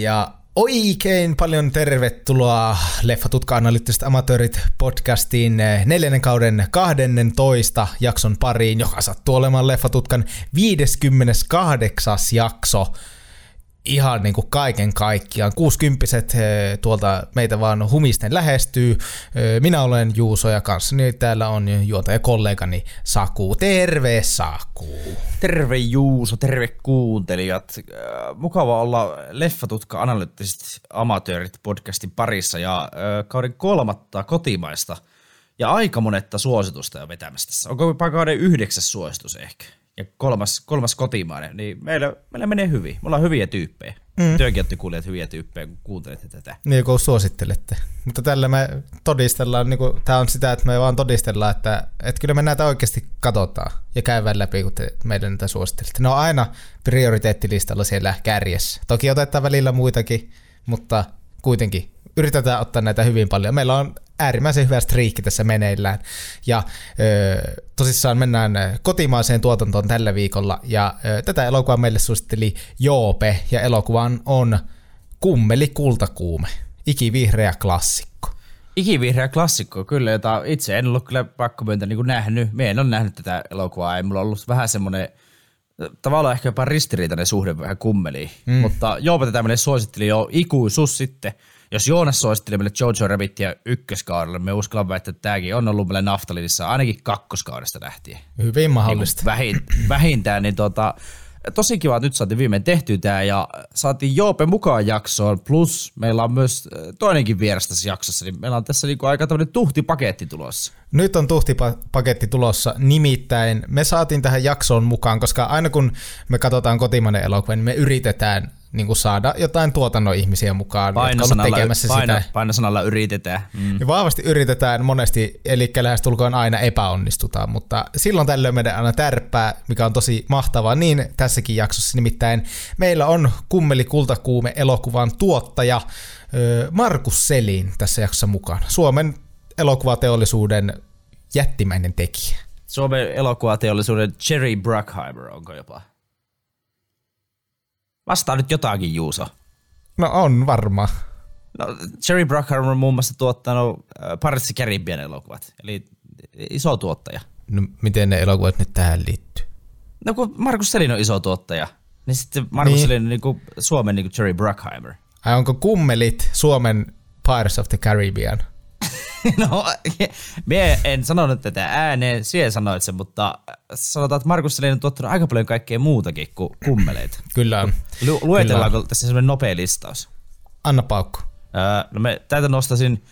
Ja oikein paljon tervetuloa Leffatutka Analyyttiset Amatöörit podcastiin eh, neljännen kauden 12 jakson pariin, joka sattuu olemaan Leffatutkan 58. jakso ihan niin kuin kaiken kaikkiaan. 60 tuolta meitä vaan humisten lähestyy. Minä olen Juuso ja kanssani täällä on juontaja kollegani Saku. Terve Saku! Terve Juuso, terve kuuntelijat. Mukava olla Leffatutka analyyttiset amatöörit podcastin parissa ja kauden kolmatta kotimaista ja aika monetta suositusta jo vetämässä. Onko kauden yhdeksäs suositus ehkä? Ja kolmas, kolmas kotimainen, niin meillä, meillä menee hyvin. Me ollaan hyviä tyyppejä. Mm. Kuulleet hyviä tyyppejä, kun kuuntelette tätä. Niin, kun suosittelette. Mutta tällä me todistellaan, niin kuin, tämä on sitä, että me vaan todistellaan, että, että kyllä me näitä oikeasti katsotaan ja käydään läpi, kun te meidän näitä suosittelette. Ne on aina prioriteettilistalla siellä kärjessä. Toki otetaan välillä muitakin, mutta kuitenkin yritetään ottaa näitä hyvin paljon. Meillä on äärimmäisen hyvä striikki tässä meneillään. Ja ö, tosissaan mennään kotimaiseen tuotantoon tällä viikolla. Ja ö, tätä elokuvaa meille suositteli Joope. Ja elokuvan on Kummeli kultakuume. Ikivihreä klassikko. Ikivihreä klassikko, kyllä, jota itse en ollut kyllä pakko myöntää niin nähnyt. Me en ole nähnyt tätä elokuvaa, ei mulla ollut vähän semmoinen tavallaan ehkä jopa ristiriitainen suhde vähän kummeliin. Mm. Mutta Joopa tätä meille suositteli jo ikuisuus sitten – jos Joonas suositteli meille Jojo Rabbitia ykköskaudella, me uskallan väittää, että tämäkin on ollut meille naftalinissa ainakin kakkoskaudesta lähtien. Hyvin mahdollista. Niin vähintään, niin tota, tosi kiva, että nyt saatiin viimein tehty tämä ja saatiin Joope mukaan jaksoon, plus meillä on myös äh, toinenkin vieras tässä jaksossa, niin meillä on tässä niinku aika tämmöinen tuhtipaketti tulossa. Nyt on tuhtipaketti tulossa, nimittäin me saatiin tähän jaksoon mukaan, koska aina kun me katsotaan kotimainen elokuva, niin me yritetään niin kuin saada jotain tuotannon ihmisiä mukaan, jotka tekemässä paino, sitä. Painosanalla yritetään. Mm. Ja vahvasti yritetään monesti, eli lähestulkoon aina epäonnistutaan, mutta silloin tällöin meidän aina tärppää, mikä on tosi mahtavaa, niin tässäkin jaksossa nimittäin meillä on kummeli kultakuume elokuvan tuottaja Markus Selin tässä jaksossa mukana. Suomen elokuvateollisuuden jättimäinen tekijä. Suomen elokuvateollisuuden Jerry Bruckheimer onko jopa? Vastaa nyt jotakin, Juuso. No on varma. No, Jerry Bruckheimer on muun muassa tuottanut äh, Pirates Caribbean elokuvat, eli iso tuottaja. No miten ne elokuvat nyt tähän liittyy? No kun Markus Selin on iso tuottaja, niin sitten Markus niin. Selin on niin kuin Suomen niin kuin Jerry Bruckheimer. Ai onko kummelit Suomen Pirates of the Caribbean? no, me en sanonut tätä ääneen, siihen sanoit sen, mutta sanotaan, että Markus Selin on tuottanut aika paljon kaikkea muutakin kuin kummeleita. Kyllä. Lu- luetellaanko Kyllä. tässä semmoinen nopea listaus? Anna paukku. Öö, no me täältä nostasin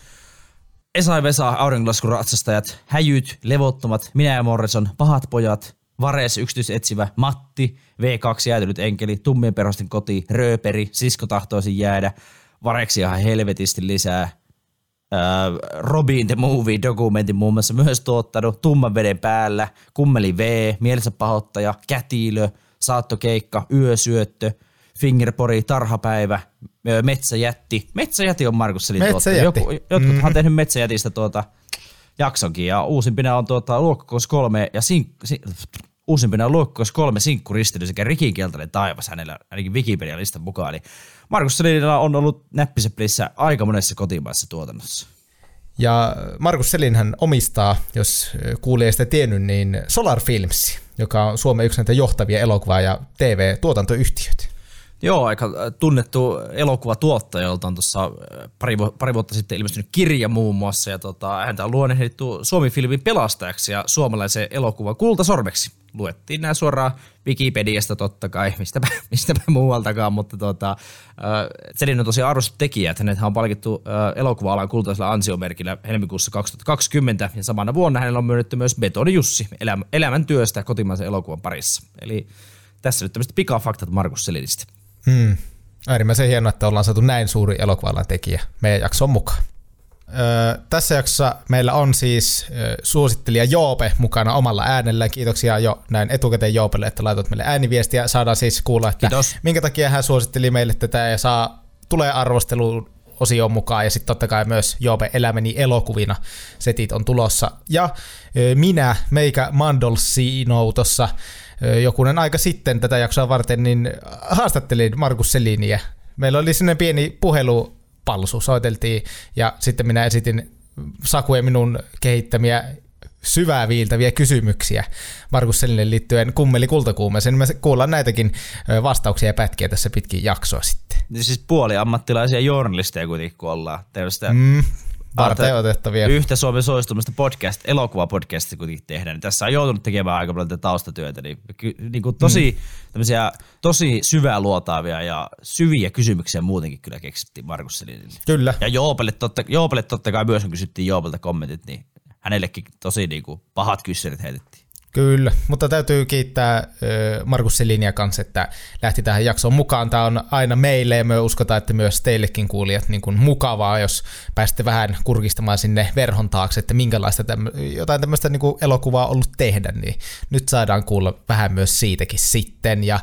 Esa ja Vesa, auringonlaskuratsastajat, häjyt, levottomat, minä ja Morrison, pahat pojat, Vares, yksityisetsivä, Matti, V2, jäätynyt enkeli, tummien perhosten koti, Rööperi, sisko tahtoisin jäädä, Vareksi ihan helvetisti lisää, Robin the Movie-dokumentin muun muassa myös tuottanut, Tumman veden päällä, Kummeli V, Mielensä pahoittaja, Kätilö, Saattokeikka, Yösyöttö, Fingerpori, Tarhapäivä, Metsäjätti. Metsäjätti on Markus Selin tuottanut. Joku, jotkut mm. on tehnyt Metsäjätistä tuota jaksonkin ja uusimpina on tuota Luokkakos 3 ja sink, sin, uusimpina on Luokkakos 3 sinkkuristely sekä Rikin keltainen taivas hänellä ainakin Wikipedia-listan mukaan. Eli Markus Selinillä on ollut näppiseplissä aika monessa kotimaisessa tuotannossa. Ja Markus Selinhän omistaa, jos kuulee sitä tiennyt, niin Solar Films, joka on Suomen yksi näitä johtavia elokuva- ja TV-tuotantoyhtiöitä. Joo, aika äh, tunnettu elokuvatuottaja, jolta on tuossa äh, pari, pari vuotta sitten ilmestynyt kirja muun muassa, ja tota, häntä on luonnehdittu Suomi-filmin pelastajaksi ja suomalaisen elokuvan kultasormeksi. Luettiin nämä suoraan Wikipediasta totta kai, mistäpä, mistäpä muualtakaan, mutta tota, äh, Selin on tosiaan arvostettu tekijä, että hänethän on palkittu äh, elokuva-alan kultaisella ansiomerkillä helmikuussa 2020, ja samana vuonna hänellä on myönnetty myös Betoni Jussi elämän, elämäntyöstä kotimaisen elokuvan parissa. Eli tässä nyt tämmöiset pikafaktat Markus Selinistä. Hmm. Äärimmäisen hienoa, että ollaan saatu näin suuri elokuvalan tekijä meidän jakson mukaan. Tässä jaksossa meillä on siis suosittelija Joope mukana omalla äänellä. Kiitoksia jo näin etukäteen Joopelle, että laitat meille ääniviestiä. Saadaan siis kuulla, että Kiitos. minkä takia hän suositteli meille tätä ja saa, tulee arvosteluun osioon mukaan ja sitten totta kai myös Joope elämäni elokuvina setit on tulossa. Ja minä, meikä Mandolsino tuossa jokunen aika sitten tätä jaksoa varten, niin haastattelin Markus Seliniä meillä oli sinne pieni puhelupalsu, soiteltiin ja sitten minä esitin Saku ja minun kehittämiä syvää viiltäviä kysymyksiä Markus Selinen liittyen kummeli kultakuumeeseen. Me kuullaan näitäkin vastauksia ja pätkiä tässä pitkin jaksoa sitten. Siis puoli ammattilaisia journalisteja kuitenkin kun ollaan. Mm, varten otettavia. yhtä Suomen suositumista podcast, elokuvapodcastia kuitenkin tehdään, niin tässä on joutunut tekemään aika paljon taustatyötä, niin, niin kuin tosi, mm. tosi syvää luotaavia ja syviä kysymyksiä muutenkin kyllä keksittiin Markus Selinille. Kyllä. Ja Joopelle totta, Joopelle totta kai myös, kun kysyttiin Joopelta kommentit, niin hänellekin tosi niin kuin, pahat kysymykset heitettiin. Kyllä, mutta täytyy kiittää Markus Selinia kanssa, että lähti tähän jaksoon mukaan. Tämä on aina meille ja me uskotaan, että myös teillekin kuulijat niin kuin mukavaa, jos pääsitte vähän kurkistamaan sinne verhon taakse, että minkälaista tämmö- jotain tämmöistä niin kuin elokuvaa on ollut tehdä, niin nyt saadaan kuulla vähän myös siitäkin sitten. Ja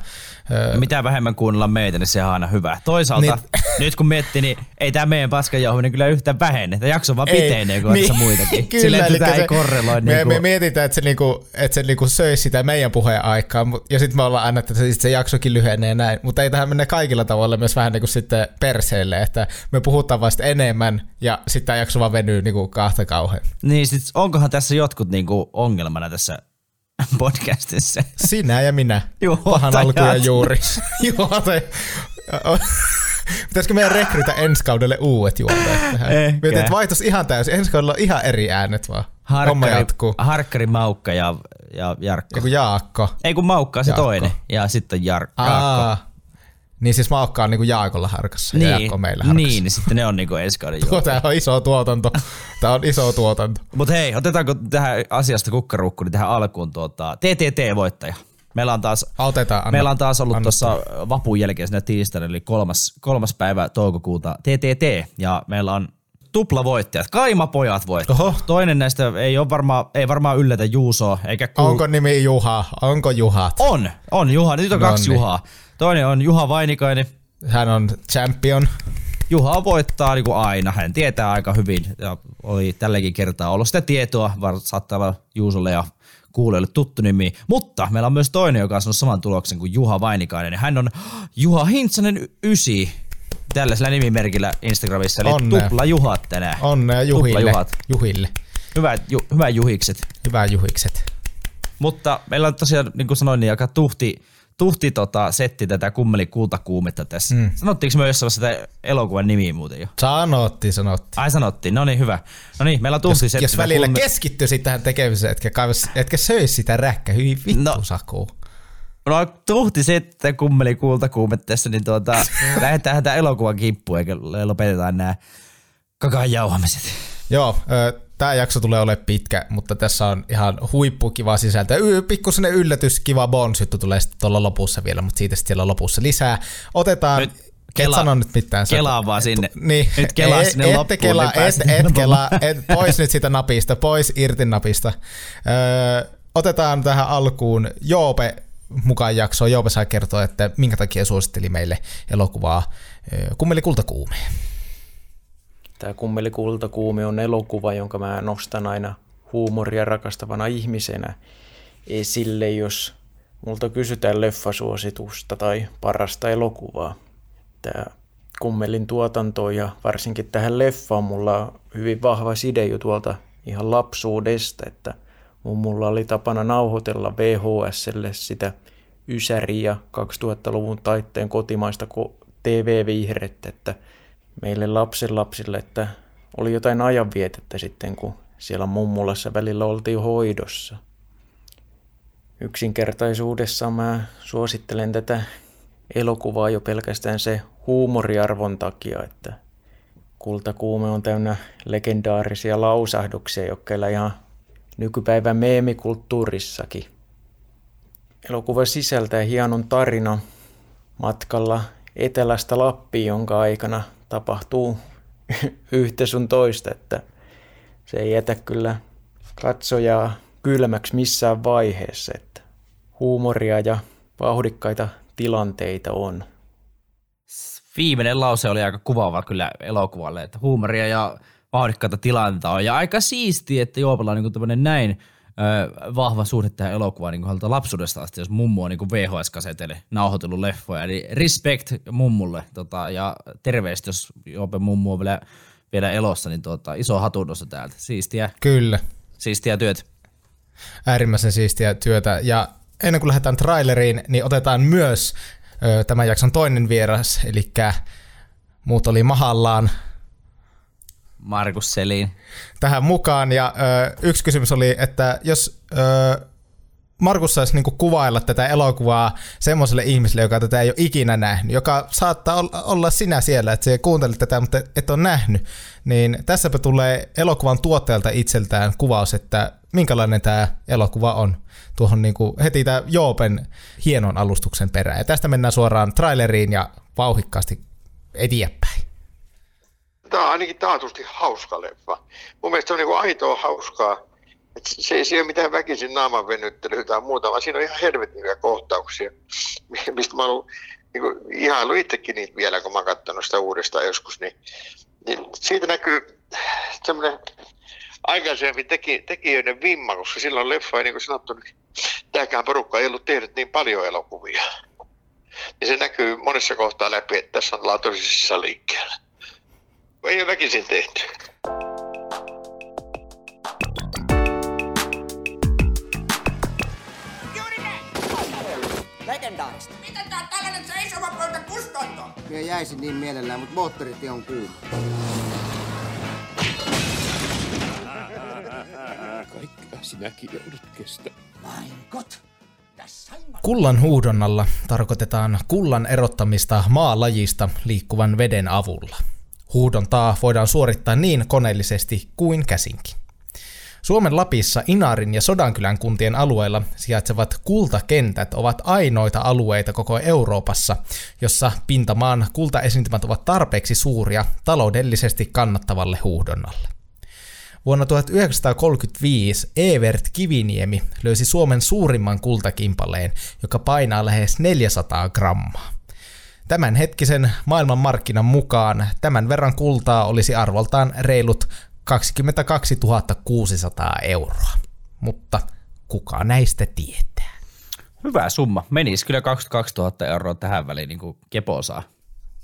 mitä vähemmän kuunnellaan meitä, niin se on aina hyvä. Toisaalta, niin. nyt kun miettii, niin ei tämä meidän paskanjauhuminen kyllä yhtään vähene. Tämä jakso vaan pitenee kuin niin. muitakin. Kyllä, Silleen, että tämä ei korreloi. Me, niin me kuin, mietitään, että se, niinku, että se niinku söisi sitä meidän puheen aikaa, ja sitten me ollaan aina, että se, sit se jaksokin lyhenee näin, mutta ei tähän mennä kaikilla tavalla myös vähän niinku sitten perseelle, että me puhutaan vasta enemmän, ja sitten tämä jakso vaan venyy niinku kahta kauhean. niin sit, onkohan tässä jotkut niinku ongelmana tässä podcastissa? Sinä ja minä. Juhotajat. Pahan alku ja juuri. Pitäisikö meidän rekrytä ensi kaudelle uudet juontajat tähän? Mietin, että vaihtus ihan täysin. Ensi kaudella on ihan eri äänet vaan. Homma Harkkari, jatkuu. Harkkari Maukka ja, ja Jarkko. Joku Jaakko. Ei kun Maukka se Jaakko. toinen. Ja sitten Jar- Jaakko. Aa. Niin siis Maukka on niinku Jaakolla harkassa ja Jaakko meillä harkassa. niin, niin sitten ne on niinku ensi kauden Tuo, tää on iso tuotanto. Tää on iso tuotanto. Mutta hei, otetaanko tähän asiasta kukkarukku, niin tähän alkuun tuota, TTT-voittaja. Meillä on taas, Otetaan, anna. meillä on taas ollut tuossa vapun jälkeen siinä tiistaina, eli kolmas, kolmas päivä toukokuuta TTT, ja meillä on tuplavoittajat, Kaimapojat voittajat. Oho. Toinen näistä ei, ole varmaan, ei varmaan yllätä Juusoa, eikä kuulu. Onko nimi Juha? Onko Juhat? On, on Juha, nyt on No kaksi niin. Juhaa. Toinen on Juha Vainikainen, Hän on champion. Juha voittaa niin kuin aina. Hän tietää aika hyvin ja oli tälläkin kertaa ollut sitä tietoa. Saattaa olla Juusolle ja kuulijoille tuttu nimi. Mutta meillä on myös toinen, joka on saanut saman tuloksen kuin Juha Vainikainen. Hän on Juha Hintsanen 9 tällaisella nimimerkillä Instagramissa. Eli Onnea. tupla Juhat tänään. Onnea Juhille. Tuplajuhat. Juhille. Hyvät, ju, hyvät juhikset. Hyvää Juhikset. Mutta meillä on tosiaan, niin kuin sanoin, niin aika tuhti, tuhti tota, setti tätä kummeli kultakuumetta tässä. Mm. Sanottiinko me jossain sitä elokuvan nimiä muuten jo? Sanotti, sanotti. Ai sanottiin, no niin hyvä. No niin, meillä on tuhti Jos, setti. jos välillä kumme- keskittyisit tähän tekemiseen, etkä, kaivas, etkä söisi sitä räkkä, hyvin vittu No. no. Saku. No tuhti sitten kummeli kultakuume tässä, niin tuota, lähdetään tähän elokuvan kimppuun eikä lopetetaan nämä kakaan jauhamiset. Joo, tämä jakso tulee olemaan pitkä, mutta tässä on ihan huippukiva sisältö. Y- pikkusen yllätys, kiva bonus-juttu tulee sitten tuolla lopussa vielä, mutta siitä sitten siellä lopussa lisää. Otetaan, Nyt et kela- sano nyt mitään. kelaa vaan sinne. Niin, Nyt kelaa sinne ette loppuun, Kelaa, niin et, et kelaa, et, pois nyt siitä napista, pois irti napista. Öö, otetaan tähän alkuun Joope mukaan jaksoon. Joope saa kertoa, että minkä takia suositteli meille elokuvaa Kummeli kultakuume. Tämä Kummeli kultakuume on elokuva, jonka mä nostan aina huumoria rakastavana ihmisenä esille, jos multa kysytään leffasuositusta tai parasta elokuvaa. Tämä Kummelin tuotanto ja varsinkin tähän leffaan mulla on hyvin vahva side jo tuolta ihan lapsuudesta, että mulla oli tapana nauhoitella VHSlle sitä Ysäriä 2000-luvun taitteen kotimaista ko- TV-vihrettä, että meille lapsenlapsille, että oli jotain ajanvietettä sitten, kun siellä mummulassa välillä oltiin hoidossa. Yksinkertaisuudessaan mä suosittelen tätä elokuvaa jo pelkästään se huumoriarvon takia, että Kultakuume on täynnä legendaarisia lausahduksia, jotka elää ihan nykypäivän meemikulttuurissakin. Elokuva sisältää hienon tarina matkalla etelästä Lappiin, jonka aikana tapahtuu yhtä sun toista, että se ei jätä kyllä katsojaa kylmäksi missään vaiheessa, että huumoria ja vauhdikkaita tilanteita on. Viimeinen lause oli aika kuvaava kyllä elokuvalle, että huumoria ja vauhdikkaita tilanteita on. Ja aika siistiä, että Joopella on niin näin ö, vahva suhde tähän elokuvaan niin kuin lapsuudesta asti, jos mummu on niin VHS-kasetelle nauhoitellut leffoja. Eli respect mummulle tota, ja terveistä, jos Joope mummu on vielä, vielä elossa, niin tota, iso hatunnossa täältä. Siistiä, Kyllä. siistiä työt. Äärimmäisen siistiä työtä. Ja ennen kuin lähdetään traileriin, niin otetaan myös ö, tämän jakson toinen vieras, eli muut oli mahallaan Markus Selin. tähän mukaan. Ja ö, yksi kysymys oli, että jos ö, Markus saisi niinku kuvailla tätä elokuvaa semmoiselle ihmiselle, joka tätä ei ole ikinä nähnyt, joka saattaa olla, sinä siellä, että se kuuntelit tätä, mutta et ole nähnyt, niin tässäpä tulee elokuvan tuottajalta itseltään kuvaus, että minkälainen tämä elokuva on tuohon niinku heti tämä Joopen hienon alustuksen perään. Ja tästä mennään suoraan traileriin ja vauhikkaasti eteenpäin. Tämä on ainakin taatusti hauska leffa. Mun mielestä se on niin aitoa hauskaa. Et se, ei, se ei ole mitään väkisin naaman venyttelyä tai muuta, vaan siinä on ihan helvetin hyviä kohtauksia, mistä mä oon niin ihailu itsekin niitä vielä, kun mä oon katsonut sitä uudestaan joskus. Niin, niin siitä näkyy semmoinen aikaisempi teki, tekijöiden vimma, koska silloin leffa ei niin kuin sanottu, niin tämäkään porukka ei ollut tehnyt niin paljon elokuvia. Ja se näkyy monessa kohtaa läpi, että tässä on laatuisissa liikkeellä. Ei ole väkisin tehty. Legendaarista. Mitä tää on tällainen seisova pöytä kustanto? Minä jäisin niin mielellään, mutta moottoritie on kuuma. Kaikkea sinäkin joudut kestämään. Mein Gott. Kullan huudonnalla tarkoitetaan kullan erottamista maalajista liikkuvan veden avulla. Huudontaa voidaan suorittaa niin koneellisesti kuin käsinkin. Suomen Lapissa Inarin ja Sodankylän kuntien alueella sijaitsevat kultakentät ovat ainoita alueita koko Euroopassa, jossa pintamaan kultaesiintymät ovat tarpeeksi suuria taloudellisesti kannattavalle huudonnalle. Vuonna 1935 Evert Kiviniemi löysi Suomen suurimman kultakimpaleen, joka painaa lähes 400 grammaa. Tämän hetkisen maailmanmarkkinan mukaan tämän verran kultaa olisi arvoltaan reilut 22 600 euroa. Mutta kuka näistä tietää? Hyvä summa. Menisi kyllä 22 000 euroa tähän väliin niin kuin kepo saa.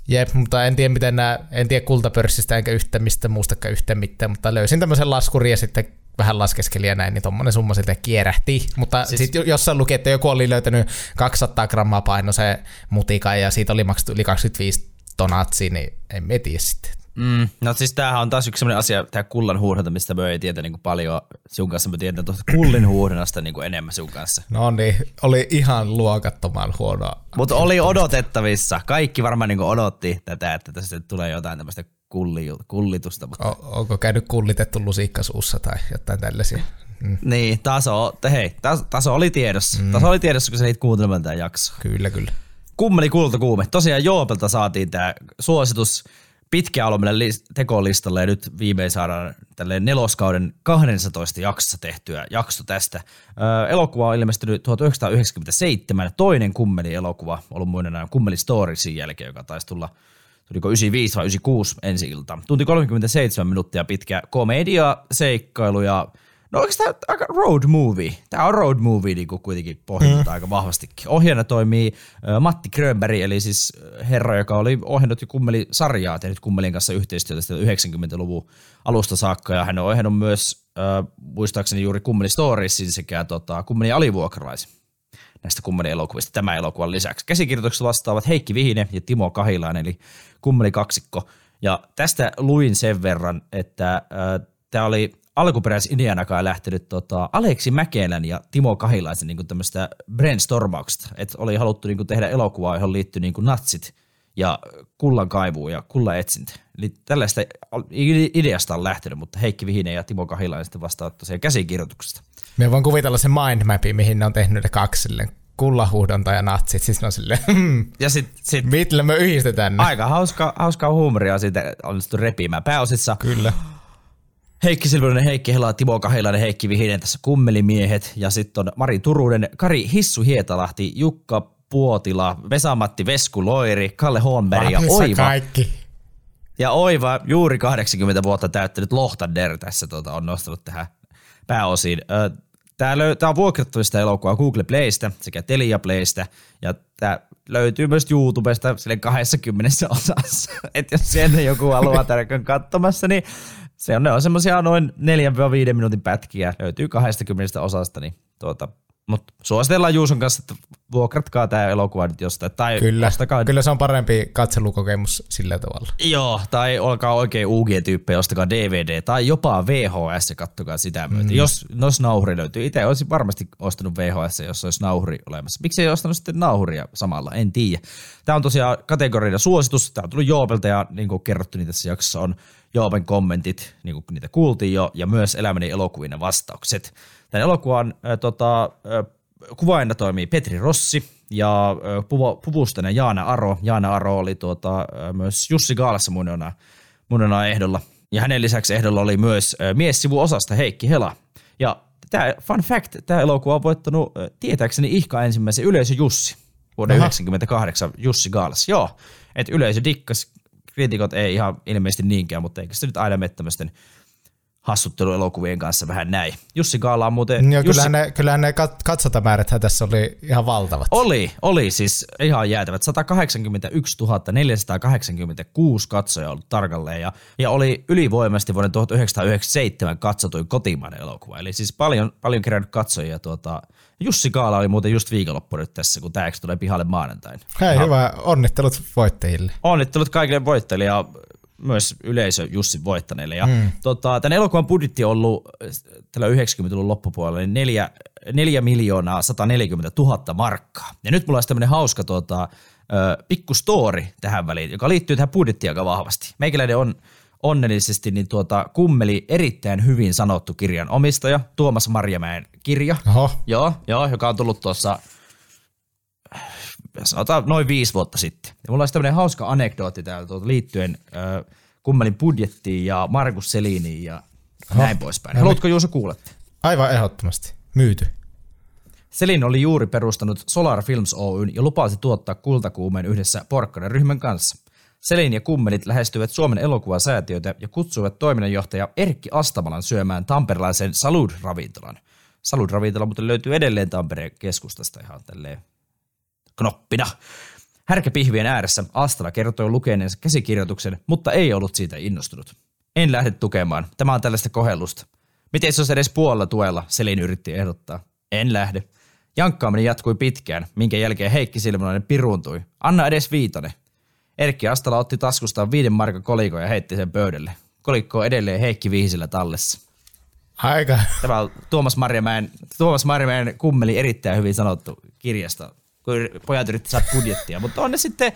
Jep, mutta en tiedä miten nämä, en tiedä kultapörssistä enkä yhtä mistä muustakaan yhtä mitään, mutta löysin tämmöisen laskurin ja sitten vähän laskeskelin ja näin, niin tommonen summa sitten kierähti. Mutta siis... sitten jossain luki, että joku oli löytänyt 200 grammaa paino se mutika ja siitä oli maksettu yli 25 tonatsia, niin en mä tiedä sitten. Mm, no siis tämähän on taas yksi sellainen asia, tämä kullan huuhdonta, mistä me ei tiedä niin kuin paljon sun kanssa, mä tiedän tuosta kullin huuhdonnasta niin kuin enemmän sun kanssa. No niin, oli ihan luokattoman huonoa. Mutta oli odotettavissa. Kaikki varmaan niin kuin odotti tätä, että tästä tulee jotain tämmöistä kulli, kullitusta. Mutta... O- onko käynyt kullitettu lusikka suussa tai jotain tällaisia? Mm. Niin, taso, hei, taso, taso oli tiedossa. Mm. Taso oli tiedossa, kun sä niitä kuuntelemaan tämä jakso. Kyllä, kyllä. Kummeli kultakuume. Tosiaan Joopelta saatiin tämä suositus pitkään ollut meidän tekolistalle ja nyt viimein saadaan tälleen neloskauden 12 jaksossa tehtyä jakso tästä. Elokuva on ilmestynyt 1997, toinen kummeli-elokuva, ollut muinen kummeli Storiesin jälkeen, joka taisi tulla tuliko 95 vai 96 ensi ilta. Tunti 37 minuuttia pitkä komedia, seikkailu ja No oikeastaan aika road movie. Tämä on road movie niin kuin kuitenkin pohjimmilta mm. aika vahvastikin. Ohjaajana toimii Matti Grönberg, eli siis herra, joka oli ohjannut jo kummeli-sarjaa, tehnyt kummelin kanssa yhteistyötä 90-luvun alusta saakka, ja hän on ohjannut myös, äh, muistaakseni juuri kummeli Storiesin sekä tota, kummeli alivuokralaisen näistä kummeli-elokuvista tämän elokuvan lisäksi. Käsikirjoituksessa vastaavat Heikki Vihinen ja Timo Kahilainen, eli kummeli kaksikko. Ja tästä luin sen verran, että äh, tämä oli alkuperäisideanakaan lähtenyt tota, Aleksi Mäkelän ja Timo Kahilaisen niin tämmöistä brainstormauksesta, että oli haluttu niin tehdä elokuvaa, johon liittyy niin natsit ja kullan kaivuu ja kullan etsintä. Eli tällaista ideasta on lähtenyt, mutta Heikki Vihinen ja Timo Kahilainen sitten vastaavat tosiaan käsikirjoituksesta. Me voin kuvitella sen mindmapin, mihin ne on tehnyt ne kaksi silleen kullahuhdonta ja natsit, siis ne on silleen, hmm, ja sit, sit, millä me yhdistetään ne? Aika hauska, hauskaa huumoria siitä onnistuttu repimään. Pääosissa Kyllä. Heikki Silvonen, Heikki Hela, Timo Kahilainen, Heikki Vihinen tässä kummelimiehet ja sitten on Mari Turunen, Kari Hissu Hietalahti, Jukka Puotila, Vesamatti Vesku Loiri, Kalle Holmberg ja Oiva. kaikki. Ja Oiva, juuri 80 vuotta täyttänyt Lohtander tässä tota, on nostanut tähän pääosiin. Tämä, löy- tää on vuokrattavista elokuvaa Google Playstä sekä Telia Playstä ja tämä löytyy myös YouTubesta sille 20 osassa. että jos sieltä joku haluaa tarkkaan katsomassa, niin se on, ne on semmoisia noin 4-5 minuutin pätkiä, löytyy 20 osasta, niin tuota, mutta suositellaan Juuson kanssa, että vuokratkaa tämä elokuva nyt jostain. Tai Kyllä, ostakaa, kyllä se on parempi katselukokemus sillä tavalla. Joo, tai olkaa oikein UG-tyyppejä, ostakaa DVD tai jopa VHS ja kattokaa sitä myötä. Mm. Jos, jos nauhuri löytyy. Itse olisin varmasti ostanut VHS, jos olisi nauhuri olemassa. Miksi ei ostanut sitten nauhuria samalla? En tiedä. Tämä on tosiaan kategorinen suositus. Tämä on tullut Joopelta ja niin kuin kerrottu, niin tässä jaksossa on Joopen kommentit, niin kuin niitä kuultiin jo, ja myös elämäni elokuvien vastaukset. Tämän elokuvan äh, tota, äh, kuvaajana toimii Petri Rossi ja äh, puvu, puvustana Jaana Aro. Jaana Aro oli tuota, äh, myös Jussi Gaalassa munona, munona ehdolla. Ja hänen lisäksi ehdolla oli myös äh, miessivuosasta Heikki Hela. Ja tämä fun fact, tämä elokuva on voittanut äh, tietääkseni ihka ensimmäisen yleisö Jussi vuoden 1998 Jussi Gaalassa. Joo, että yleisö dikkas, kriitikot ei ihan ilmeisesti niinkään, mutta eikö se nyt aina mene tämmöisten hassutteluelokuvien kanssa vähän näin. Jussi Gaala on muuten... Joo, Jussi, kyllähän ne, kyllähän ne kat- katsotamäärät tässä oli ihan valtavat. oli, oli siis ihan jäätävät. 181 486 katsoja ollut tarkalleen ja, ja oli ylivoimasti vuoden 1997 katsotuin kotimainen elokuva. Eli siis paljon, paljon kerännyt katsojia. Tuota, Jussi Kaala oli muuten just viikonloppu nyt tässä, kun tämä tulee pihalle maanantain. Hei, hyvä. Onnittelut voittajille. Onnittelut kaikille voittajille ja myös yleisö Jussi voittaneille. Ja mm. tota, tämän elokuvan budjetti on ollut tällä 90-luvun loppupuolella niin 4, 4 miljoonaa 140 000 markkaa. Ja nyt mulla olisi tämmöinen hauska tota, pikku story tähän väliin, joka liittyy tähän budjettiin aika vahvasti. Meikäläinen on onnellisesti niin tuota, kummeli erittäin hyvin sanottu kirjan omistaja, Tuomas Marjamäen kirja. Oho. Joo, joo, joka on tullut tuossa sanotaan noin viisi vuotta sitten. Ja mulla olisi tämmöinen hauska anekdootti täällä tuota, liittyen äh, kummelin budjettiin ja Markus Seliniin ja näin poispäin. Haluatko Juuso kuulla? Aivan ehdottomasti. Myyty. Selin oli juuri perustanut Solar Films Oyn ja lupasi tuottaa kultakuumeen yhdessä Porkkanen ryhmän kanssa. Selin ja kummelit lähestyivät Suomen elokuvasäätiötä ja kutsuivat toiminnanjohtaja Erkki Astamalan syömään tamperilaisen Salud-ravintolan. Salud-ravintola muuten löytyy edelleen Tampereen keskustasta ihan tälleen knoppina. Härkäpihvien ääressä Astala kertoi lukeneensa käsikirjoituksen, mutta ei ollut siitä innostunut. En lähde tukemaan. Tämä on tällaista kohellusta. Miten se olisi edes puolella tuella, Selin yritti ehdottaa. En lähde. Jankkaaminen jatkui pitkään, minkä jälkeen Heikki Silmänoinen piruuntui. Anna edes viitone. Erkki Astala otti taskustaan viiden markan kolikon ja heitti sen pöydälle. Kolikko on edelleen Heikki Vihisillä tallessa. Aika. Tämä on Tuomas Marjamäen, Tuomas Marjamäen kummeli erittäin hyvin sanottu kirjasta, kun pojat yritti saada budjettia. Mutta on ne sitten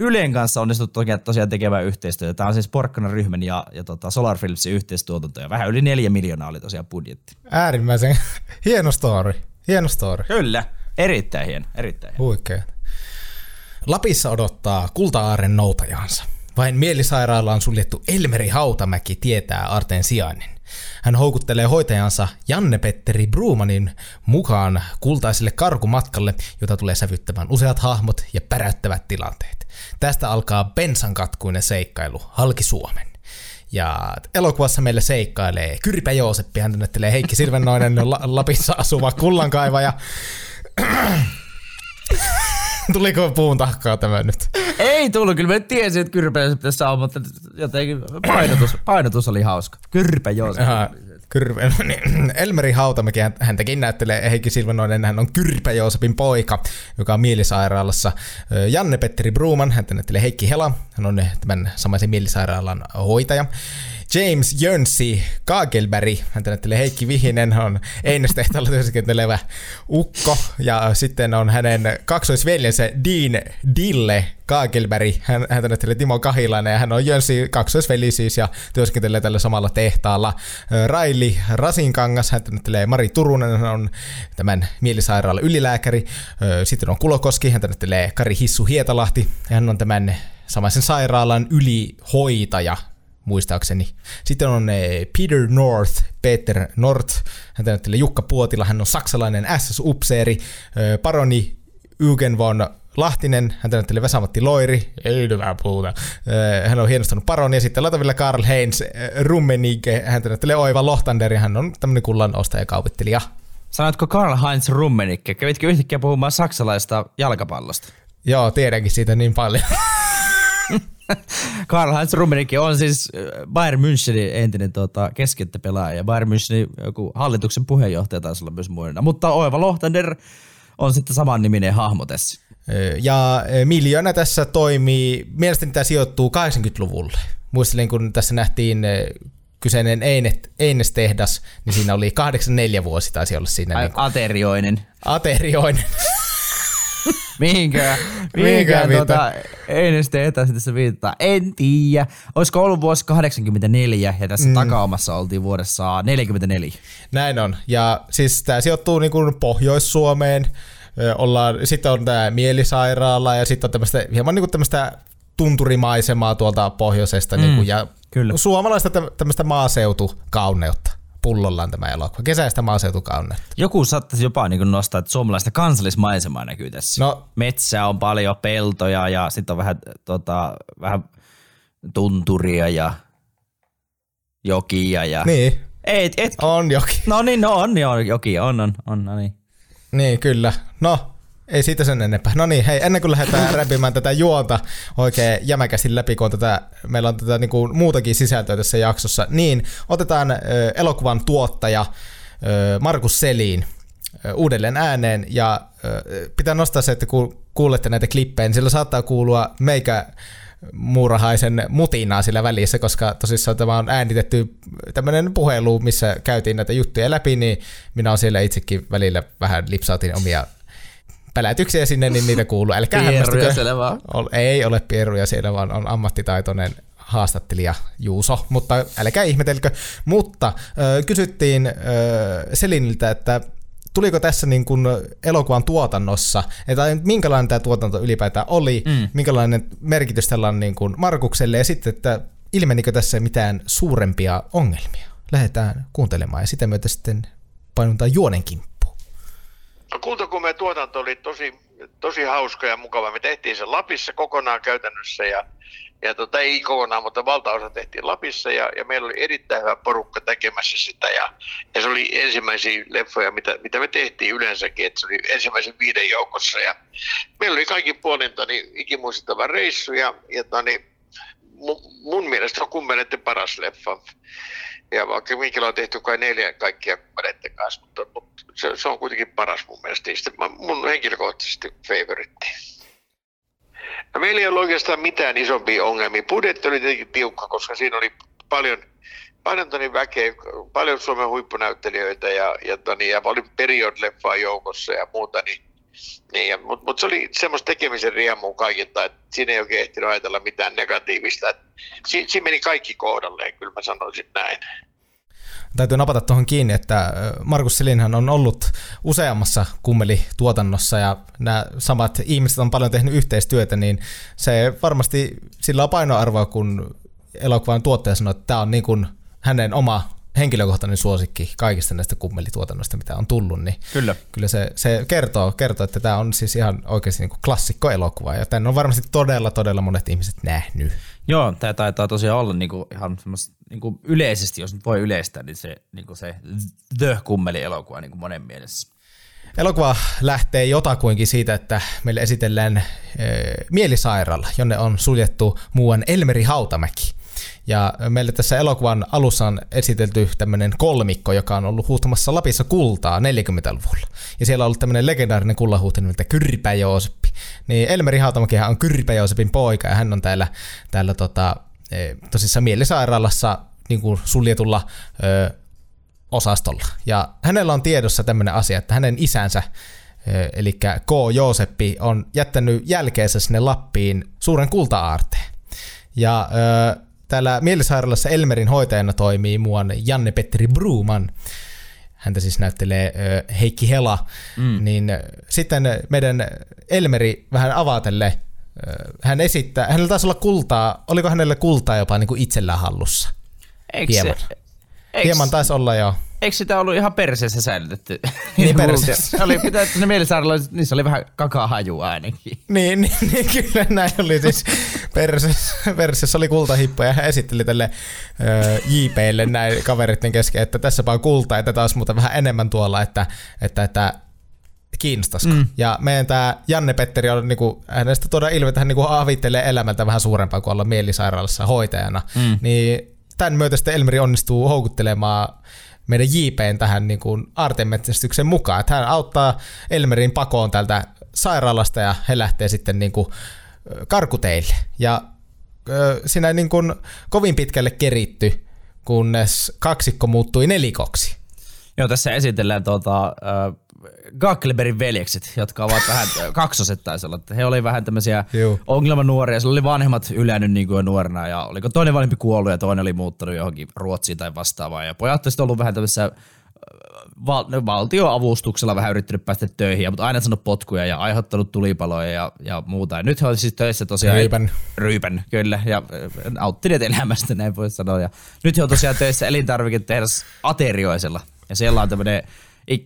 Ylen kanssa onnistuttu tosiaan tekemään yhteistyötä. Tämä on siis Porkkanan ryhmän ja, ja tota Solar Filmsin yhteistuotanto. Ja vähän yli neljä miljoonaa oli tosiaan budjetti. Äärimmäisen hieno story. Hieno story. Kyllä, erittäin hieno, erittäin hieno. Huikea. Lapissa odottaa kulta-aaren noutajansa. Vain mielisairaalaan suljettu Elmeri Hautamäki tietää Arten sijainnin. Hän houkuttelee hoitajansa Janne-Petteri Brumanin mukaan kultaiselle karkumatkalle, jota tulee sävyttämään useat hahmot ja päräyttävät tilanteet. Tästä alkaa bensankatkuinen seikkailu halki Suomen. Ja elokuvassa meille seikkailee Kyrpä Jooseppi, hän tunnettelee Heikki Silvennoinen, La- Lapissa asuva kullankaivaja. Tuliko puun tahkaa tämä nyt? Ei tullut, kyllä mä tiesin, että kyrpeä pitäisi saada, mutta jotenkin painotus, painotus oli hauska. Kyrpä joo. Aha, Kyrpä, niin, Elmeri Hautamäki, hän- häntäkin näyttelee Heikki Silvanoinen, hän on Kyrpä Joosepin poika, joka on mielisairaalassa. Janne-Petteri Bruman, hän näyttelee Heikki Hela, hän on tämän samaisen mielisairaalan hoitaja. James Jönssi Kagelberg, hän näyttelee Heikki Vihinen, on Einestehtaalla työskentelevä ukko, ja sitten on hänen kaksoisveljensä Dean Dille Kagelberg, hän, hän näyttelee Timo Kahilainen, ja hän on Jönssi kaksoisveli siis, ja työskentelee tällä samalla tehtaalla. Raili Rasinkangas, hän näyttelee Mari Turunen, hän on tämän mielisairaala ylilääkäri. Sitten on Kulokoski, hän näyttelee Kari Hissu Hietalahti, hän on tämän samaisen sairaalan ylihoitaja, muistaakseni. Sitten on eh, Peter North, Peter North, hän näyttelee Jukka Puotila, hän on saksalainen SS-upseeri, eh, paroni Eugen von Lahtinen, hän näyttelee Vesamatti Loiri, ei hyvää puhuta. Eh, Hän on hienostunut paroni, ja sitten Latavilla Karl Heinz Rummenigge, hän näyttelee Oiva Lohtander, ja hän on tämmöinen kullan ostaja ja kaupittelija. Sanoitko Karl-Heinz Rummenigge? Kävitkö yhtäkkiä puhumaan saksalaista jalkapallosta? Joo, tiedänkin siitä niin paljon. Karl-Heinz Rummenigge on siis äh, Bayern Münchenin entinen tota, keskenttäpelaaja ja Bayern Münchenin joku hallituksen puheenjohtaja taisi olla myös muina. Mutta Oiva Lohtander on sitten saman niminen hahmo tässä. Ja miljoona tässä toimii, mielestäni tämä sijoittuu 80-luvulle. Muistelin, kun tässä nähtiin kyseinen Einet, Eines-tehdas, niin siinä oli 84 vuosi taisi olla siinä Ai, niin kuin aterioinen. aterioinen. Tota, ei ne sitten etäisesti tässä viittaa. En tiedä. Olisiko ollut vuosi 84 ja tässä mm. takaomassa oltiin vuodessa 44. Näin on. Ja siis tämä sijoittuu niin kuin Pohjois-Suomeen. Ollaan, sitten on tämä mielisairaala ja sitten on tämmöistä, hieman niin kuin tämmöistä tunturimaisemaa tuolta pohjoisesta. Mm, niin kuin, ja kyllä. Suomalaista tä- tämmöistä maaseutukauneutta. Pullollaan tämä elokuva. Kesäistä maaseutukauneutta. Joku saattaisi jopa niin nostaa, että suomalaista kansallismaisemaa näkyy tässä. No. Metsää on paljon, peltoja ja sitten on vähän, tota, vähän tunturia ja jokia. Ja... Niin, Et, et, on jokin. no niin, no on, on joki, on, on, on, no niin. Niin, kyllä. No, ei siitä sen enempää. No niin, hei, ennen kuin lähdetään räpimään tätä juonta oikein jämäkästi läpi, kun tätä, meillä on tätä niin kuin, muutakin sisältöä tässä jaksossa, niin otetaan ö, elokuvan tuottaja ö, Markus Selin ö, uudelleen ääneen, ja ö, pitää nostaa se, että kun kuulette näitä klippejä, niin sillä saattaa kuulua meikä muurahaisen mutinaa sillä välissä, koska tosissaan tämä on äänitetty tämmöinen puhelu, missä käytiin näitä juttuja läpi, niin minä olen siellä itsekin välillä vähän lipsautin omia pälätyksiä sinne, niin niitä kuuluu. Älkää Pieruja siellä vaan. Ei ole pieruja siellä, vaan on ammattitaitoinen haastattelija Juuso, mutta älkää ihmetelkö. Mutta ö, kysyttiin ö, Seliniltä, että tuliko tässä niin kuin elokuvan tuotannossa, että minkälainen tämä tuotanto ylipäätään oli, mm. minkälainen merkitys tällä on niin kuin Markukselle, ja sitten, että ilmenikö tässä mitään suurempia ongelmia. Lähdetään kuuntelemaan, ja sitä myötä sitten painutaan juonen kimppuun. No tuotanto oli tosi, tosi hauska ja mukava. Me tehtiin se Lapissa kokonaan käytännössä ja, ja tota, ei kokonaan, mutta valtaosa tehtiin Lapissa ja, ja meillä oli erittäin hyvä porukka tekemässä sitä ja, ja se oli ensimmäisiä leffoja, mitä, mitä me tehtiin yleensäkin, että se oli ensimmäisen viiden joukossa ja meillä oli kaikki puolin niin ikimuistettava reissu ja, ja tani, mun, mun mielestä on kumppaneiden paras leffa. Ja vaikka Minkillä on tehty kai neljä kaikkia kumppaneiden kanssa, mutta, mutta se, se, on kuitenkin paras mun mielestä. Niistä mä- mun henkilökohtaisesti favoritti. No, meillä ei ollut oikeastaan mitään isompia ongelmia. Budjetti oli tietenkin tiukka, koska siinä oli paljon, paljon toni väkeä, paljon Suomen huippunäyttelijöitä ja, ja, ja oli period-leffaa joukossa ja muuta, niin niin, mutta mut se oli semmoista tekemisen riemua kaikilta, että siinä ei oikein ehtinyt ajatella mitään negatiivista. Si, siinä meni kaikki kohdalleen, kyllä mä sanoisin näin. Täytyy napata tuohon kiinni, että Markus Selinhan on ollut useammassa kummelituotannossa ja nämä samat ihmiset on paljon tehnyt yhteistyötä, niin se varmasti sillä on painoarvoa, kun elokuvan tuottaja sanoo, että tämä on niin kuin hänen oma henkilökohtainen suosikki kaikista näistä kummelituotannoista, mitä on tullut, niin Kyllä. kyllä se, se kertoo, kertoo, että tämä on siis ihan oikeasti niin kuin klassikko elokuva, ja tämän on varmasti todella, todella monet ihmiset nähnyt. Joo, tämä taitaa tosiaan olla niinku ihan semmoista niinku yleisesti, jos nyt voi yleistää, niin se, niinku se The Kummeli-elokuva niinku monen mielessä. Elokuva lähtee jotakuinkin siitä, että meille esitellään e, mielisairaala, jonne on suljettu muuan Elmeri Hautamäki. Ja meille tässä elokuvan alussa on esitelty tämmöinen kolmikko, joka on ollut huuhtamassa Lapissa kultaa 40-luvulla. Ja siellä on ollut tämmöinen legendaarinen kullahuhti nimeltä Kyrpä Jooseppi. Niin Elmeri Hautamäkihän on Kyrpä Joosepin poika ja hän on täällä, täällä tota, e, tosissaan mielisairaalassa niin kuin suljetulla ö, osastolla. Ja hänellä on tiedossa tämmöinen asia, että hänen isänsä, ö, eli K. Jooseppi, on jättänyt jälkeensä sinne Lappiin suuren kulta-aarteen. Ja ö, täällä mielisairaalassa Elmerin hoitajana toimii muuan Janne-Petteri Bruman. Häntä siis näyttelee Heikki Hela. Mm. Niin sitten meidän Elmeri vähän avatelle, ö, hän esittää, hänellä taisi olla kultaa, oliko hänellä kultaa jopa niin kuin itsellään hallussa? Eikö Hieman. se, eikö, Hieman taisi olla jo. Eikö sitä ollut ihan perseessä säilytetty? Niin, Niitä perseessä. oli, pitää, että ne mielisairilla, niissä oli vähän kakahaju ainakin. Niin, niin, niin, kyllä näin oli siis Persessä, Persessä oli kultahippo ja hän esitteli tälle ö, JPlle näin kaveritten kesken, että tässäpä on kulta ja tätä olisi muuten vähän enemmän tuolla, että, että, että kiinnostaisiko. Mm. Ja meidän tämä Janne Petteri on niinku, hänestä tuoda ilmi, että hän niinku avittelee elämältä vähän suurempaa kuin olla mielisairaalassa hoitajana. Mm. Niin tämän myötä sitten Elmeri onnistuu houkuttelemaan meidän JPn tähän niin kuin aartemetsästyksen mukaan. Että hän auttaa Elmerin pakoon tältä sairaalasta ja he lähtee sitten niin kuin karkuteille. Ja ö, siinä niin kuin kovin pitkälle keritty, kunnes kaksikko muuttui nelikoksi. Joo, tässä esitellään tuota, Gackleberin veljekset, jotka ovat vähän kaksoset taisi olla. He oli vähän tämmöisiä Juu. ongelmanuoria. Sillä oli vanhemmat ylännyt niin kuin nuorena ja oliko toinen vanhempi kuollut ja toinen oli muuttanut johonkin Ruotsiin tai vastaavaan. Ja pojat olisivat ollut vähän tämmöisessä äh, val- no, valtioavustuksella vähän yrittänyt päästä töihin, mutta aina sanonut potkuja ja aiheuttanut tulipaloja ja, ja muuta. Ja nyt he olisivat siis töissä tosiaan... Ryypän. Ryypän, kyllä. Ja äh, auttineet elämästä, näin voi sanoa. Ja nyt he on tosiaan töissä elintarviketehdas Aterioisella. Ja siellä on tämmöinen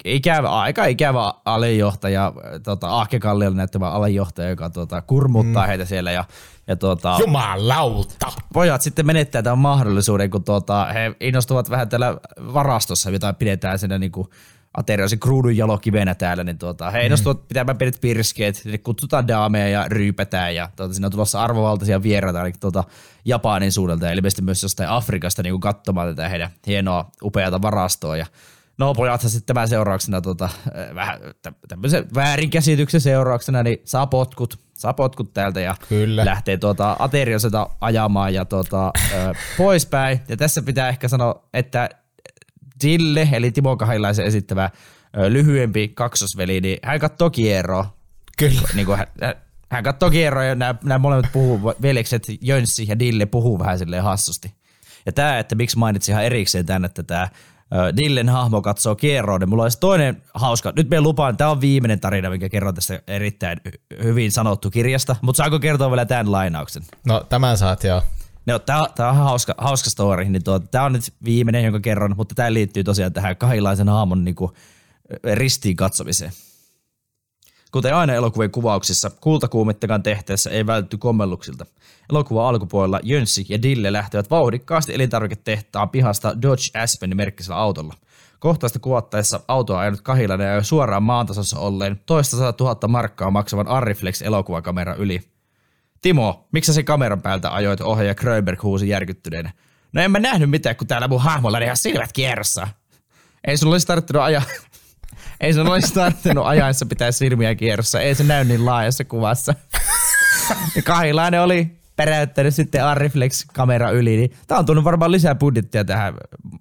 ikävä, aika ikävä alenjohtaja, äh, tota, Ahke Kalliolle näyttävä alenjohtaja, joka tota, kurmuttaa mm. heitä siellä. Ja, ja tota, Jumalauta! pojat sitten menettää tämän mahdollisuuden, kun tuota, he innostuvat vähän täällä varastossa, jota pidetään siinä niin kuin aterioisen kruudun jalokivenä täällä, niin tuota, he innostuvat pitämään pienet pirskeet, sinne kutsutaan daameja ja ryypätään ja tuota, siinä on tulossa arvovaltaisia vieraita ainakin tuota, Japanin suunnalta ja ilmeisesti myös jostain Afrikasta niin kuin katsomaan tätä heidän hienoa, upeata varastoa ja No pojathan sitten tämän seurauksena, tota, äh, vähän tä- tämmöisen väärinkäsityksen seurauksena, niin saa potkut, saa potkut täältä ja Kyllä. lähtee tuota Aterioselta ajamaan ja tuota, ö, poispäin. Ja tässä pitää ehkä sanoa, että Dille, eli Timo Kahilaisen esittävä ö, lyhyempi kaksosveli, niin hän katsoo kierroa. Kyllä. Niin kuin hän, hän- katsoo kierroa ja nämä, nämä molemmat puhuu, veljekset Jönssi ja Dille puhuu vähän silleen hassusti. Ja tämä, että miksi mainitsin ihan erikseen tänne, että tämä Dillen hahmo katsoo kierroa, niin mulla olisi toinen hauska. Nyt me lupaan, tämä on viimeinen tarina, minkä kerron tästä erittäin hy- hyvin sanottu kirjasta, mutta saanko kertoa vielä tämän lainauksen? No tämän saat joo. No, tää, tää on hauska, hauska story. Niin tuo, tää on nyt viimeinen, jonka kerron, mutta tämä liittyy tosiaan tähän kahilaisen haamon niinku, ristiin katsomiseen. Kuten aina elokuvien kuvauksissa, kultakuumittakaan tehteessä ei vältty kommelluksilta. Elokuva alkupuolella Jönssi ja Dille lähtevät vauhdikkaasti elintarviketehtaan pihasta Dodge Aspen merkkisellä autolla. Kohtaista kuvattaessa autoa ajanut kahilainen ja suoraan maantasossa olleen toista sata tuhatta markkaa maksavan Arriflex elokuvakamera yli. Timo, miksi sä sen kameran päältä ajoit ohjaaja Kröberg huusi järkyttyneenä. No en mä nähnyt mitään, kun täällä mun hahmolla ihan silmät kierrossa. Ei sulla olisi tarttunut ajaa. Ei sun olisi tarttunut ajaessa pitää silmiä kierrossa. Ei se näy niin laajassa kuvassa. Ja Kahilainen oli peräyttänyt sitten Arriflex kamera yli. Niin tää on tullut varmaan lisää budjettia tähän.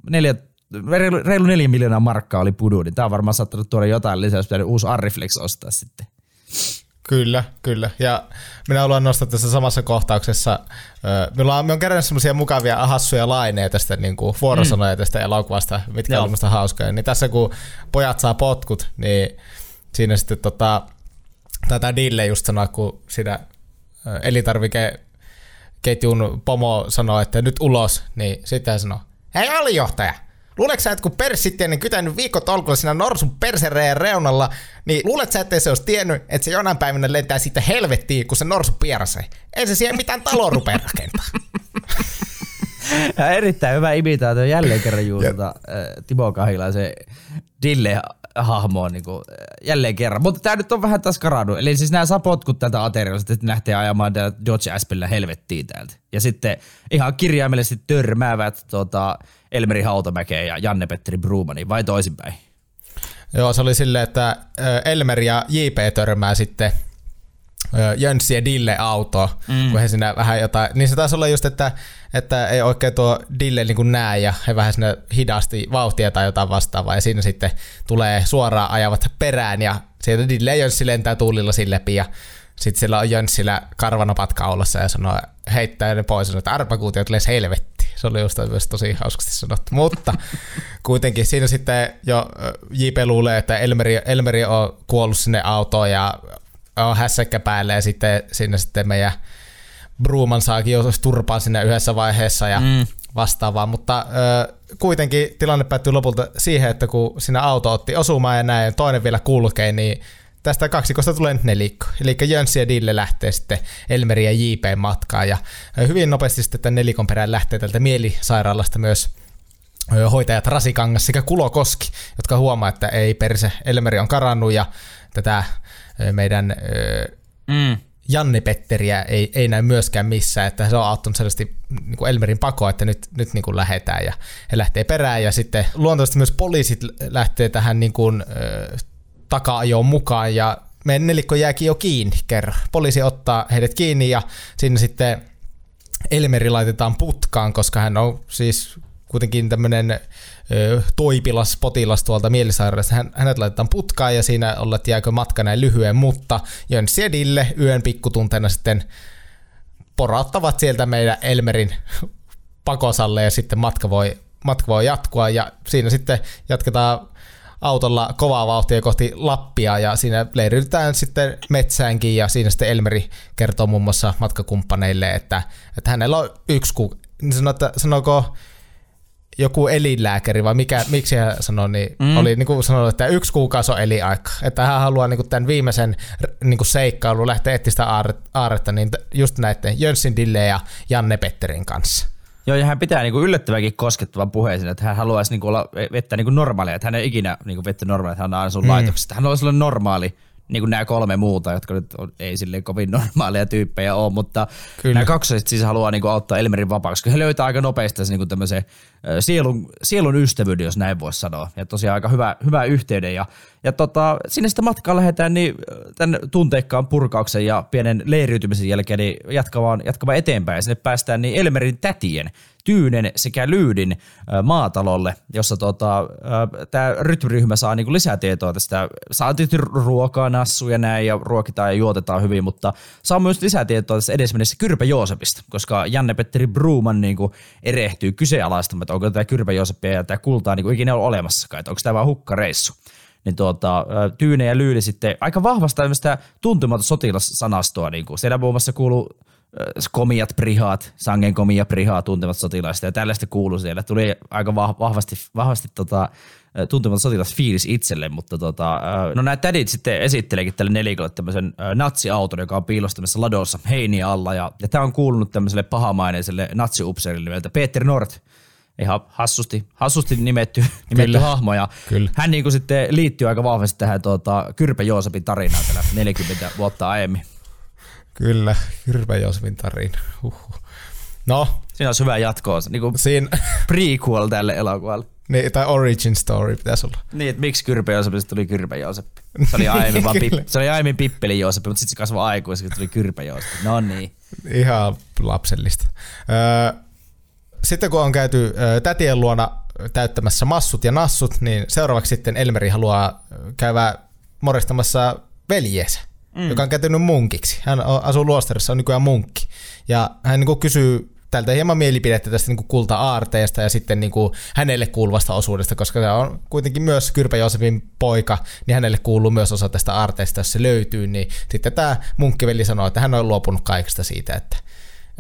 Neljä, reilu, reilu neljä miljoonaa markkaa oli pudu, niin tää on varmaan saattanut tuoda jotain lisää, jos pitänyt uusi Arriflex ostaa sitten. Kyllä, kyllä. Ja minä haluan nostaa tässä samassa kohtauksessa, ö, minulla on, me on kerännyt semmoisia mukavia hassuja laineja tästä niin kuin vuorosanoja tästä elokuvasta, mitkä Joo. on minusta hauskoja. Niin tässä kun pojat saa potkut, niin siinä sitten tota, tätä Dille just sanoo, kun siinä elintarvikeketjun pomo sanoo, että nyt ulos, niin sitten hän sanoo, hei alijohtaja, Luuletko sä, että kun perssittienen kytänyt viikkotolkulla siinä norsun persereen reunalla, niin luulet sä, että se olisi tiennyt, että se jonain päivänä lentää sitten helvettiin, kun se norsu pierasee? Ei se siihen mitään taloa rupea rakentaa. Ja erittäin hyvä imitaatio jälleen kerran juuri tota, äh, Timo Kahilaisen Dille-hahmoon niin kuin, jälleen kerran. Mutta tämä nyt on vähän taas karannut. Eli siis nämä saa potkut tältä aterialta, että lähtee ajamaan Dodge Aspellä helvettiin täältä. Ja sitten ihan kirjaimellisesti törmäävät tota, Elmeri Hautamäkeen ja Janne-Petteri Brumanin, vai toisinpäin? Joo, se oli silleen, että ö, Elmer ja JP törmää sitten Jönssi ja Dille auto, mm. kun he siinä vähän jotain, niin se taisi olla just, että, että ei oikein tuo Dille niin kuin näe ja he vähän sinne hidasti vauhtia tai jotain vastaavaa ja siinä sitten tulee suoraan ajavat perään ja sieltä Dille ja Jönssi lentää tuulilla sille läpi ja sitten siellä on Jönssillä karvanopat kaulassa ja sanoo, heittää ne pois että arpakuutiot les helvetti. Se oli just myös tosi hauskasti sanottu. Mutta kuitenkin siinä sitten jo JP luulee, että Elmeri, Elmeri on kuollut sinne autoon ja on hässäkkä päälle ja sitten siinä sitten meidän Bruman saakin jo turpaan sinne yhdessä vaiheessa ja mm. vastaavaa, mutta ö, kuitenkin tilanne päättyi lopulta siihen, että kun siinä auto otti osumaan ja näin, toinen vielä kulkee, niin tästä kaksikosta tulee nyt nelikko. Eli Jönssi ja Dille lähtee sitten Elmeri ja JP matkaan, ja hyvin nopeasti sitten tämän nelikon perään lähtee tältä mielisairaalasta myös hoitajat Rasikangas sekä Kulokoski, jotka huomaa, että ei perse, Elmeri on karannut ja tätä meidän Mm. Janne Petteriä ei, ei näy myöskään missään, että se on auttanut selvästi niin kuin Elmerin pakoa, että nyt, nyt niin kuin lähdetään ja he lähtee perään ja sitten luontoisesti myös poliisit lähtee tähän niin kuin, taka-ajoon mukaan ja meidän nelikko jääkin jo kiinni kerran. Poliisi ottaa heidät kiinni ja siinä sitten Elmeri laitetaan putkaan, koska hän on siis kuitenkin tämmöinen toipilas potilas tuolta mielisairaalasta. Hän, hänet laitetaan putkaan ja siinä olla, jääkö matka näin lyhyen, mutta Jönssi Edille yön pikkutunteena sitten porauttavat sieltä meidän Elmerin pakosalle ja sitten matka voi, matka voi jatkua ja siinä sitten jatketaan autolla kovaa vauhtia kohti Lappia ja siinä leiritytään sitten metsäänkin ja siinä sitten Elmeri kertoo muun muassa matkakumppaneille, että, että hänellä on yksi ku... Niin sanoo, että sanooko joku elinlääkäri vai mikä, miksi hän sanoi, niin mm. oli niin kuin sanonut, että yksi kuukausi on elinaika. Että hän haluaa niin kuin tämän viimeisen niin kuin seikkailun lähteä etsiä sitä aarre- aarretta niin just näiden Jönssin Dille ja Janne Petterin kanssa. Joo, ja hän pitää niinku yllättävänkin koskettavan puheen että hän haluaisi niinku olla vettä niinku normaalia, että hän ei ikinä niinku vettä normaalia, että hän on aina sun mm. laitoksesta. Hän olisi olla normaali, niin kuin nämä kolme muuta, jotka nyt on, ei silleen kovin normaaleja tyyppejä ole, mutta Kyllä. Nämä kaksoset siis haluaa niinku auttaa Elmerin vapaaksi, koska he löytää aika nopeasti tässä niinku tämmöisen sielun, sielun ystävyyden, jos näin voisi sanoa. Ja tosiaan aika hyvä, hyvä yhteyden. Ja, ja tota, sinne sitten matkaan lähdetään niin tämän tunteikkaan purkauksen ja pienen leiriytymisen jälkeen niin jatkamaan, jatkamaan eteenpäin. Ja sinne päästään niin Elmerin tätien, Tyynen sekä Lyydin maatalolle, jossa tota, tämä rytmiryhmä saa niinku lisää tietoa tästä. Saa tietysti ruokaa, nassuja näin ja ruokitaan ja juotetaan hyvin, mutta saa myös lisää tietoa tästä edesmennestä Kyrpä Joosepista, koska Janne-Petteri Bruuman niinku erehtyy kyseenalaistamaan, että onko tämä Kyrpä Joosepia ja tämä kultaa niinku ikinä ollut olemassakaan, että onko tämä vaan hukkareissu niin tuota, Tyyne ja Lyyli sitten aika vahvasta tämmöistä tuntematon sotilassanastoa. Niin kuin. Siellä muun muassa kuuluu komiat prihaat, sangen komia prihaa tuntemat sotilaista ja tällaista kuuluu siellä. Tuli aika vah- vahvasti, vahvasti tota, ö, tuntematon sotilasfiilis itselle, mutta tota, ö, no nämä tädit sitten esitteleekin tälle nelikolle tämmöisen natsiauton, joka on piilostamassa ladossa heiniä alla ja, ja tämä on kuulunut tämmöiselle pahamaineiselle natsiupseerille nimeltä Peter Nord, ihan hassusti, hassusti nimetty, nimetty Kyllä. hahmo. Ja Kyllä. hän niinku sitten liittyy aika vahvasti tähän tuota, Kyrpä Joosepin tarinaan tällä 40 vuotta aiemmin. Kyllä, Kyrpä Joosepin tarina. Huhhuh. No, Siinä on hyvä jatkoa, niinku siinä, prequel tälle elokuvalle. niin, tai origin story pitäisi olla. Niin, että miksi Kyrpä Joosepista tuli Kyrpä Jooseppi. Se oli aiemmin, vaan pip, se oli aiemmin Pippeli Jooseppi, mutta sitten se kasvoi aikuiseksi, että tuli Kyrpä Jooseppi. No niin. Ihan lapsellista. Öö, sitten kun on käyty öö, tätien luona täyttämässä massut ja nassut, niin seuraavaksi sitten Elmeri haluaa käydä moristamassa veljeensä, mm. joka on kääntynyt munkiksi. Hän asuu luostarissa, on nykyään munkki. Ja hän niin kysyy tältä hieman mielipidettä tästä niin kulta-aarteesta ja sitten niin kuin hänelle kuuluvasta osuudesta, koska se on kuitenkin myös Kyrpä Joosepin poika, niin hänelle kuuluu myös osa tästä aarteesta, jos se löytyy, niin sitten tämä munkkiveli sanoo, että hän on luopunut kaikesta siitä, että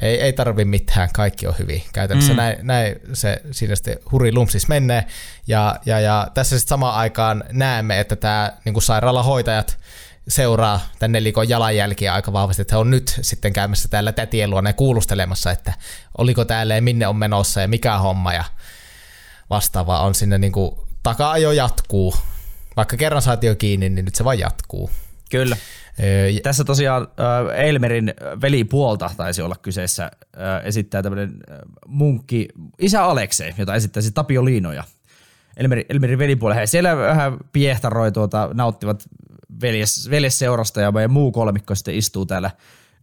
ei, ei tarvi mitään, kaikki on hyvin. Käytännössä mm. näin, näin se siinä sitten huri lumpsis menee. Ja, ja, ja tässä sitten samaan aikaan näemme, että tämä niin sairaalahoitajat seuraa tämän nelikon jalanjälkiä aika vahvasti, että he on nyt sitten käymässä täällä tätien luona ja kuulustelemassa, että oliko täällä ja minne on menossa ja mikä homma ja vastaavaa on sinne niin kuin, taka-ajo jatkuu. Vaikka kerran saatiin jo kiinni, niin nyt se vaan jatkuu. Kyllä. Öö, Tässä tosiaan äh, Elmerin velipuolta taisi olla kyseessä, äh, esittää tämmöinen munkki, isä Aleksei, jota esittäisi Tapio Liinoja. Elmeri, Elmerin velipuolella he siellä vähän piehtaroi tuota, nauttivat veljes, veljesseurasta ja meidän muu kolmikko sitten istuu täällä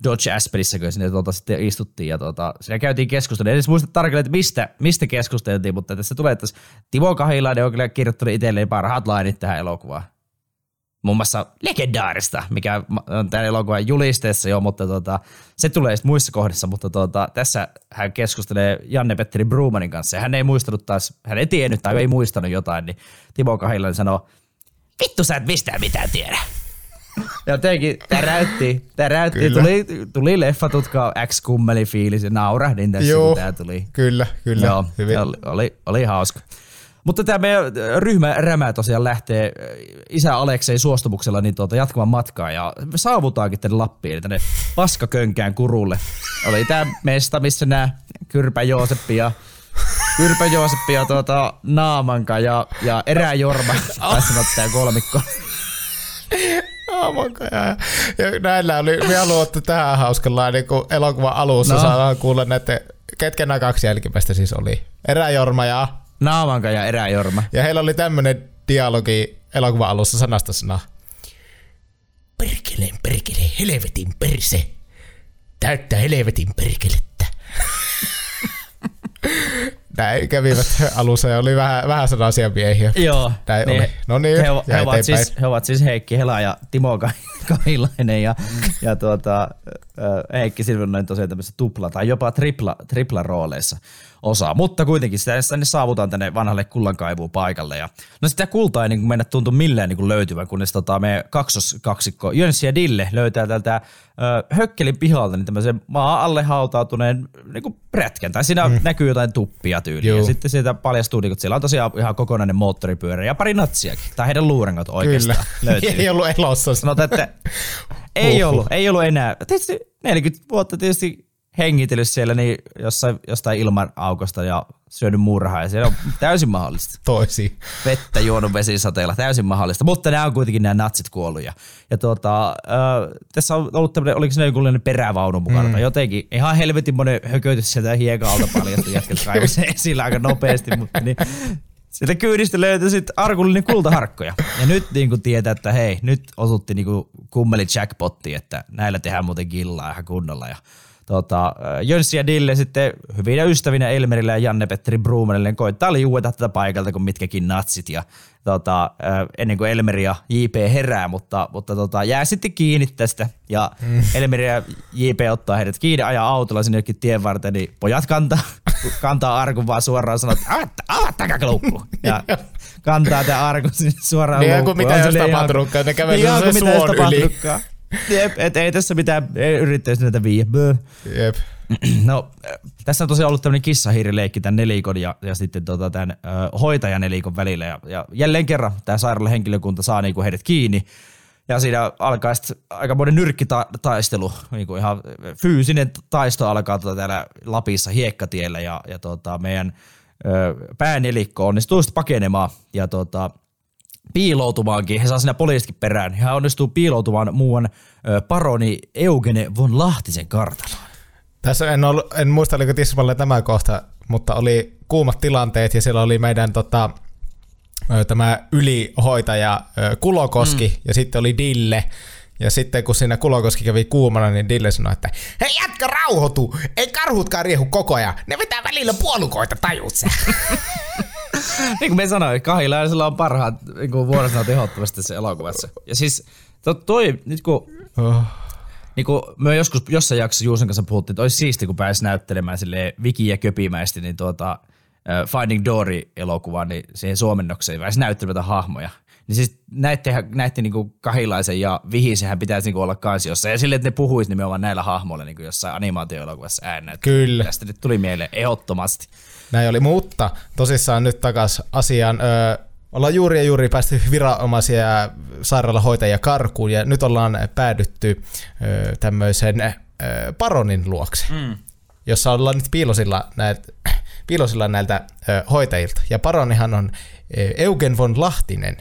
Dodge Aspenissä, kun sinne tuota sitten istuttiin ja tuota, siinä käytiin keskustelua. En edes muista tarkalleen, että mistä, mistä keskusteltiin, mutta tässä tulee, että Timo Kahilainen on kyllä kirjoittanut itselleen parhaat lainit tähän elokuvaan muun muassa legendaarista, mikä on tämän elokuvan julisteessa jo, mutta tota, se tulee sitten muissa kohdissa, mutta tota, tässä hän keskustelee Janne-Petteri Brumanin kanssa ja hän ei muistanut taas, hän ei tiennyt tai ei muistanut jotain, niin Timo Kahilainen sanoo, vittu sä et mistään mitään tiedä. Jotenkin täräytti, täräytti. Kyllä. Tuli, tuli leffatutka X kummeli fiilis ja naurahdin tässä, Joo. kun tää tuli. Kyllä, kyllä. Joo, Hyvin. Oli, oli, oli hauska. Mutta tämä meidän ryhmä rämä tosiaan lähtee äh, isä Aleksei suostumuksella niin tuota, jatkamaan matkaa ja me saavutaankin tänne Lappiin, eli tänne Paskakönkään kurulle. Oli tämä mesta, missä nämä Kyrpä Jooseppi ja Kyrpä Jooseppi ja tuota, Naamanka ja, ja Erä Jorma, taisi sanoa tämä kolmikko. Aamonko ja, ja näillä oli, me luottu tähän hauskalla niin kuin elokuvan alussa No. saadaan kuulla näitä, ketkä nämä kaksi jälkimmäistä siis oli. Eräjorma ja, Naamanka ja Erä Jorma. ja heillä oli tämmöinen dialogi elokuvan alussa sanasta sanaa. Perkeleen, perkele, helvetin perse. Täyttää helvetin perkelettä. Näin kävivät alussa ja oli vähän, vähän sellaisia miehiä. Joo. Näin oli. No niin, he, he, ovat siis, he ovat siis Heikki Hela ja Timo Ka- Kahilainen ja, ja tuota, Heikki Silvenoinen tosiaan tämmöisessä tupla tai jopa tripla, tripla rooleissa osaa. Mutta kuitenkin sitä, tänne saavutaan tänne vanhalle kullankaivuun paikalle. Ja, no sitä kultaa ei niin kuin mennä tuntu millään niin kuin löytyvän, kunnes tota, me kaksoskaksikko Jönssi ja Dille löytää tältä ö, Hökkelin pihalta niin tämmöisen maa alle hautautuneen niin kuin prätkän. Tai siinä mm. näkyy jotain tuppia tyyliä. Ja sitten sieltä paljastuu, niin, että siellä on tosiaan ihan kokonainen moottoripyörä ja pari natsiakin. Tai heidän luurengot oikeastaan Kyllä. löytyy. Ei ollut elossa. Sanotaan, että ei ollut, ei ollut enää. Tietysti 40 vuotta tietysti hengitellyt siellä niin jossain, jostain ilman aukosta ja syönyt murhaa ja se on täysin mahdollista. Toisi. Vettä juonut vesisateella, täysin mahdollista. Mutta nämä on kuitenkin nämä natsit kuollut. Ja, ja tuota, äh, tässä on ollut tämmöinen, oliko se joku perävaunu mukana mm. tai jotenkin. Ihan helvetin monen hököitys sieltä hiekan alta paljasta jätket kaivo se esillä aika nopeasti, mutta niin, Sieltä kyydistä löytyi sitten arkullinen kultaharkkoja. Ja nyt niin kuin tietää, että hei, nyt osutti niin kuin kummeli jackpotti, että näillä tehdään muuten killaa ihan kunnolla. Ja tota, Jönssi ja Dille sitten hyvinä ystävinä Elmerille ja Janne-Petteri Bruumanille koittaa liueta tätä paikalta kuin mitkäkin natsit. Ja tota, äh, ennen kuin Elmeri ja JP herää, mutta, mutta tota, jää sitten kiinni tästä. Ja mm. Elmeri ja JP ottaa heidät kiinni, ajaa autolla sinne jokin tien varten, niin pojat kantaa, kantaa arkun vaan suoraan sanoo, että avatta, avattakaa loukku. Ja kantaa tämä arkun sinne suoraan Niin, loukkuun. kuin mitä se ihan- tapahtunutkaan, ne kävelee sen ei olisi suon yli. Jep, et ei tässä mitään, ei yrittäisi näitä viiä. Jep. No, tässä on tosiaan ollut tämmöinen kissahiirileikki tämän nelikon ja, ja sitten tota, tämän ö, hoitajanelikon välillä. Ja, ja jälleen kerran tämä sairaalahenkilökunta saa niinku heidät kiinni. Ja siinä alkaa sitten aika monen nyrkkitaistelu, niinku ihan fyysinen taisto alkaa tota täällä Lapissa hiekkatiellä ja, ja tota, meidän ö, päänelikko onnistuu sitten pakenemaan ja tota, piiloutumaankin. He saa siinä poliisitkin perään. Hän onnistuu piiloutumaan muuan ö, paroni Eugene von Lahtisen kartanoon. Tässä en, ollut, en muista, oliko tismalleen tämä kohta, mutta oli kuumat tilanteet ja siellä oli meidän tota, tämä ylihoitaja Kulokoski mm. ja sitten oli Dille. Ja sitten kun siinä Kulokoski kävi kuumana, niin Dille sanoi, että hei jätkä rauhoitu, ei karhutkaan riehu koko ajan, ne vetää välillä puolukoita, tajut sä. niin kuin me sanoin, Kahilaisella on parhaat niin kuin vuorosanat ehdottomasti tässä elokuvassa. Ja siis to, toi, nyt kun niin kuin me joskus jossain jaksossa Juusen kanssa puhuttiin, että olisi siisti, kun pääsi näyttelemään sille Viki ja Köpimäisesti, niin tuota, äh, Finding Dory-elokuvaan, niin siihen suomennokseen pääsi näyttelemään hahmoja. Niin siis näitte, näitte niin Kahilaisen ja Vihisenhän pitäisi niin olla kansiossa. Ja sille, että ne puhuisi nimenomaan näillä hahmoilla niin jossain animaatioelokuvassa äänä. Kyllä. Tästä nyt tuli mieleen ehdottomasti. Näin oli, mutta tosissaan nyt takas asiaan. Öö, ollaan juuri ja juuri päästy viranomaisia sairaalahoitajia karkuun ja nyt ollaan päädytty öö, tämmöisen öö, paronin luokse, mm. jossa ollaan nyt piilosilla näiltä, piilosilla näiltä öö, hoitajilta. Ja paronihan on öö, Eugen von Lahtinen.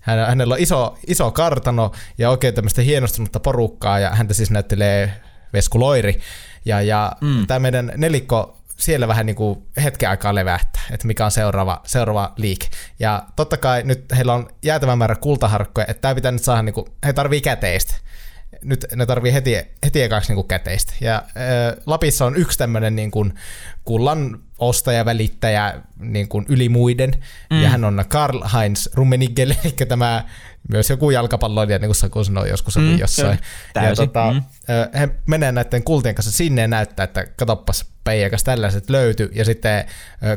Hän, hänellä on iso, iso kartano ja oikein tämmöistä hienostunutta porukkaa ja häntä siis näyttelee Vesku Loiri. Ja, ja mm. tämä meidän nelikko siellä vähän niin kuin hetken aikaa levähtää, että mikä on seuraava, seuraava liike. Ja totta kai nyt heillä on jäätävä määrä kultaharkkoja, että tämä pitää nyt saada, niin kuin, he tarvii käteistä. Nyt ne tarvii heti, heti ekaksi niin kuin käteistä. Ja äh, Lapissa on yksi tämmöinen niin kuin kullan ostaja, välittäjä niin kuin yli muiden, mm. ja hän on Karl Heinz Rummenigge, eli tämä myös joku jalkapalloilija, niin kuin Saku sanoi joskus mm, jossain. Ja tota, mm. he menee näiden kultien kanssa sinne ja näyttää, että katoppas peijakas tällaiset löyty, ja sitten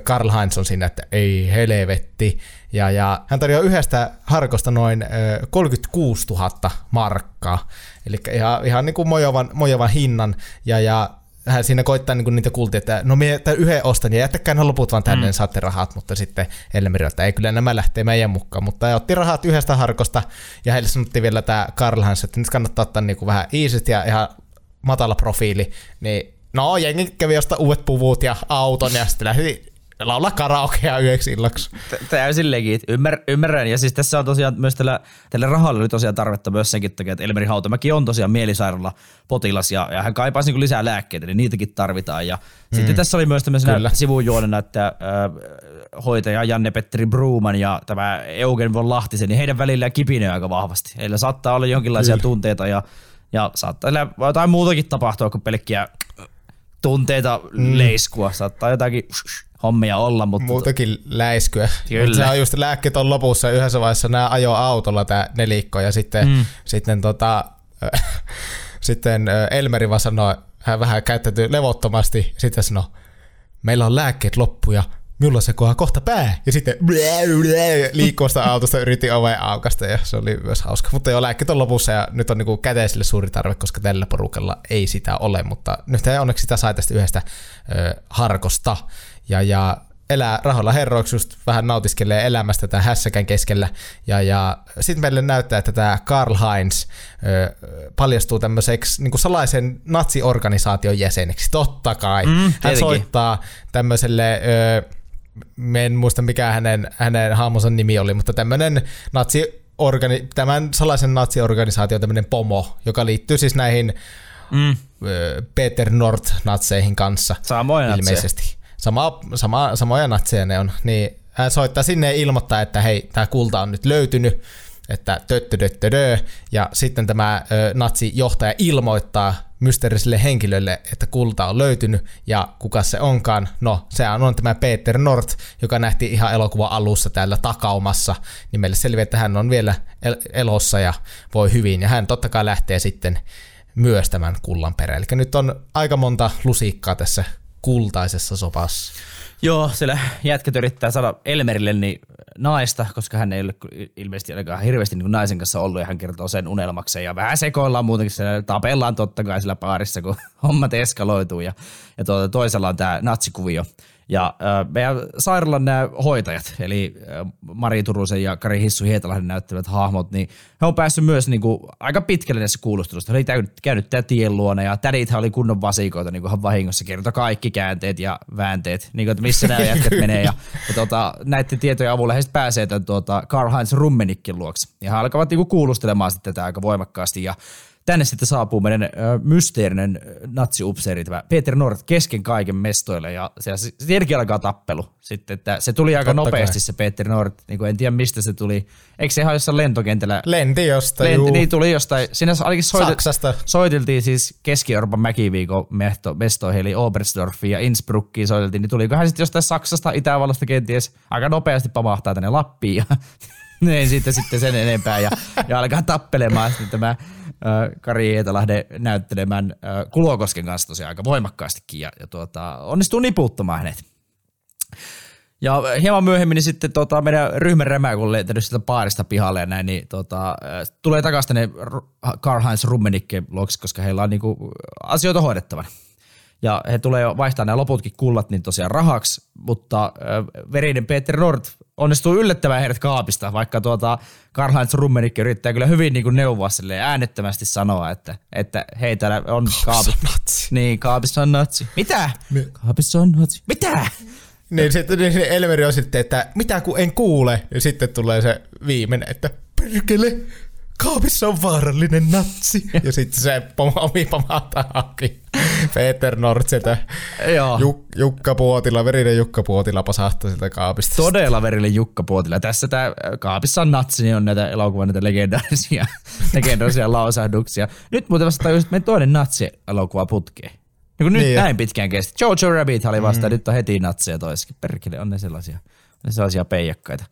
Karl Heinz on siinä, että ei helvetti, ja, ja hän tarjoaa yhdestä harkosta noin ö, 36 000 markkaa, eli ihan, ihan niin kuin mojovan, mojovan hinnan, ja, ja hän siinä koittaa niin niitä kultia, että no minä tämän yhden ostan ja jättäkää ne loput vaan tänne, mm. saatte rahat, mutta sitten Elmeri, että ei kyllä nämä lähtee meidän mukaan, mutta ja otti rahat yhdestä harkosta ja heille sanottiin vielä tämä Karl Hans, että nyt kannattaa ottaa niin kuin vähän iisisti ja ihan matala profiili, niin no jengi kävi ostaa uudet puvut ja auton ja sitten lähti laulaa karaokea yöksi illaksi. Tä- Täysin legit. Ymmär, ymmärrän. Ja siis tässä on tosiaan myös tällä, tällä rahalla oli tosiaan tarvetta myös senkin takia, että Elmeri Hautamäki on tosiaan mielisairaala potilas ja, ja hän kaipaisi niin lisää lääkkeitä, niin niitäkin tarvitaan. Ja mm. sitten tässä oli myös tämmöisenä Kyllä. sivujuonena, että äh, hoitaja Janne-Petteri Bruuman ja tämä Eugen von Lahtisen, niin heidän välillä kipinöi aika vahvasti. Heillä saattaa olla jonkinlaisia Kyllä. tunteita ja, ja saattaa jotain muutakin tapahtua kuin pelkkiä tunteita mm. leiskua. Saattaa jotakin hommia olla, mutta Muutakin läiskyä. Kyllä. Se on just lääkkeet on lopussa yhdessä vaiheessa nämä ajo autolla tämä nelikko ja sitten, mm. sitten, tota, sitten Elmeri vaan sanoi, hän vähän käyttäytyi levottomasti, sitten sanoi, meillä on lääkkeet loppu ja minulla se kohaa kohta pää. Ja sitten liikkuu sitä autosta, yritti oveen aukasta ja se oli myös hauska. Mutta joo, lääkkeet on lopussa ja nyt on niinku käteisille suuri tarve, koska tällä porukalla ei sitä ole, mutta nyt he onneksi sitä sai tästä yhdestä ö, harkosta. Ja, ja elää rahoilla herroiksi, just vähän nautiskelee elämästä tämän hässäkän keskellä. Ja, ja sitten meille näyttää, että tämä Karl Heinz ö, paljastuu tämmöiseksi niin salaisen natsiorganisaation jäseneksi. Totta kai. Mm, Hän soittaa tämmöiselle... Ö, en muista mikä hänen, hänen hahmonsa nimi oli, mutta tämmöinen natsi organi, tämän salaisen natsiorganisaation tämmöinen pomo, joka liittyy siis näihin mm, Peter Nord-natseihin kanssa. Samoja natseja. Sama, sama, samoja natseja ne on. Niin hän soittaa sinne ja ilmoittaa, että hei, tämä kulta on nyt löytynyt, että töttö, ja sitten tämä ö, natsijohtaja ilmoittaa mysteeriselle henkilölle, että kulta on löytynyt, ja kuka se onkaan? No, se on tämä Peter Nord, joka nähtiin ihan elokuvan alussa täällä takaumassa, niin meille selviää, että hän on vielä el- elossa ja voi hyvin, ja hän totta kai lähtee sitten myös tämän kullan perään. Eli nyt on aika monta lusikkaa tässä kultaisessa sopassa. Joo, siellä jätkät yrittää saada Elmerille niin naista, koska hän ei ole ilmeisesti ainakaan hirveästi niin naisen kanssa ollut ja hän kertoo sen unelmakseen ja vähän sekoillaan muutenkin, siellä tapellaan totta kai sillä paarissa, kun hommat eskaloituu ja, ja tuota, toisella on tämä natsikuvio. Ja äh, meidän sairaalan nämä hoitajat, eli äh, Mari Turusen ja Kari Hissu Hietalahden näyttävät hahmot, niin he on päässyt myös niin kuin, aika pitkälle näissä kuulustelussa. He oli käynyt, käynyt tämä tien luona ja tädithän oli kunnon vasikoita, niin kuin vahingossa kertoi kaikki käänteet ja väänteet, niin kuin, että missä nämä jätkät menee. Ja, ja tuota, näiden tietojen avulla he pääsee tämän tuota, Karl-Heinz Rummenikin luokse. Ja he alkavat niin kuin, kuulustelemaan sitten tätä aika voimakkaasti ja Tänne sitten saapuu meidän mysteerinen natsiupseeri, tämä Peter Nord, kesken kaiken mestoille, ja tietenkin alkaa tappelu. Sitten, että se tuli aika Totta nopeasti kai. se Peter Nord, niin kuin en tiedä mistä se tuli. Eikö se ihan jossain lentokentällä? Lenti jostain, Lenti, juu. niin tuli jostain. Siinä ainakin soitel, Saksasta. soiteltiin siis Keski-Euroopan mäkiviikon mehto, mestoihin, eli Oberstdorfiin ja Innsbruckiin soiteltiin, niin tulikohan sitten jostain Saksasta, Itävallasta kenties aika nopeasti pamahtaa tänne Lappiin ja ei siitä sitten sen enempää ja, ja alkaa tappelemaan sitten tämä Kari Eetalahden näyttelemään Kulokosken kanssa tosiaan aika voimakkaastikin ja, ja tuota, onnistuu niputtamaan hänet. Ja hieman myöhemmin niin sitten tota, meidän ryhmän remä, kun on lentänyt sieltä baarista pihalle ja näin, niin tota, tulee takaisin tänne Karl-Heinz Rummenikke koska heillä on niinku asioita hoidettavana. Ja he tulee vaihtaa nämä loputkin kullat niin tosiaan rahaksi, mutta äh, verinen Peter Nord onnistuu yllättämään heidät kaapista, vaikka tuota Karl-Heinz Rummenikki yrittää kyllä hyvin niin kuin neuvoa silleen äänettömästi sanoa, että, että hei täällä on kaapis. natsi. Niin, kaapissa on natsi. Mitä? Kaapissa on natsi. Mitä? Niin sitten niin Elmeri on sitten, että mitä kun en kuule. Ja sitten tulee se viimeinen, että perkele, kaapissa on vaarallinen natsi. ja sitten se omi pamahtaa auki. Peter. Joo. Juk- Jukka Puotila, verinen Jukka Puotila pasahtaa sieltä kaapista. Todella verille Jukka Puotila. Tässä tämä kaapissa on natsi, niin on näitä elokuvan näitä legendaarisia, legendaarisia lausahduksia. Nyt muuten vasta tajusin, että toinen natsi-elokuva putkee. Niin nyt Niin. näin pitkään kesti. Jojo Rabbit oli vasta, mm. nyt on heti natseja toiskin. Perkele, on ne sellaisia, ne sellaisia peijakkaita.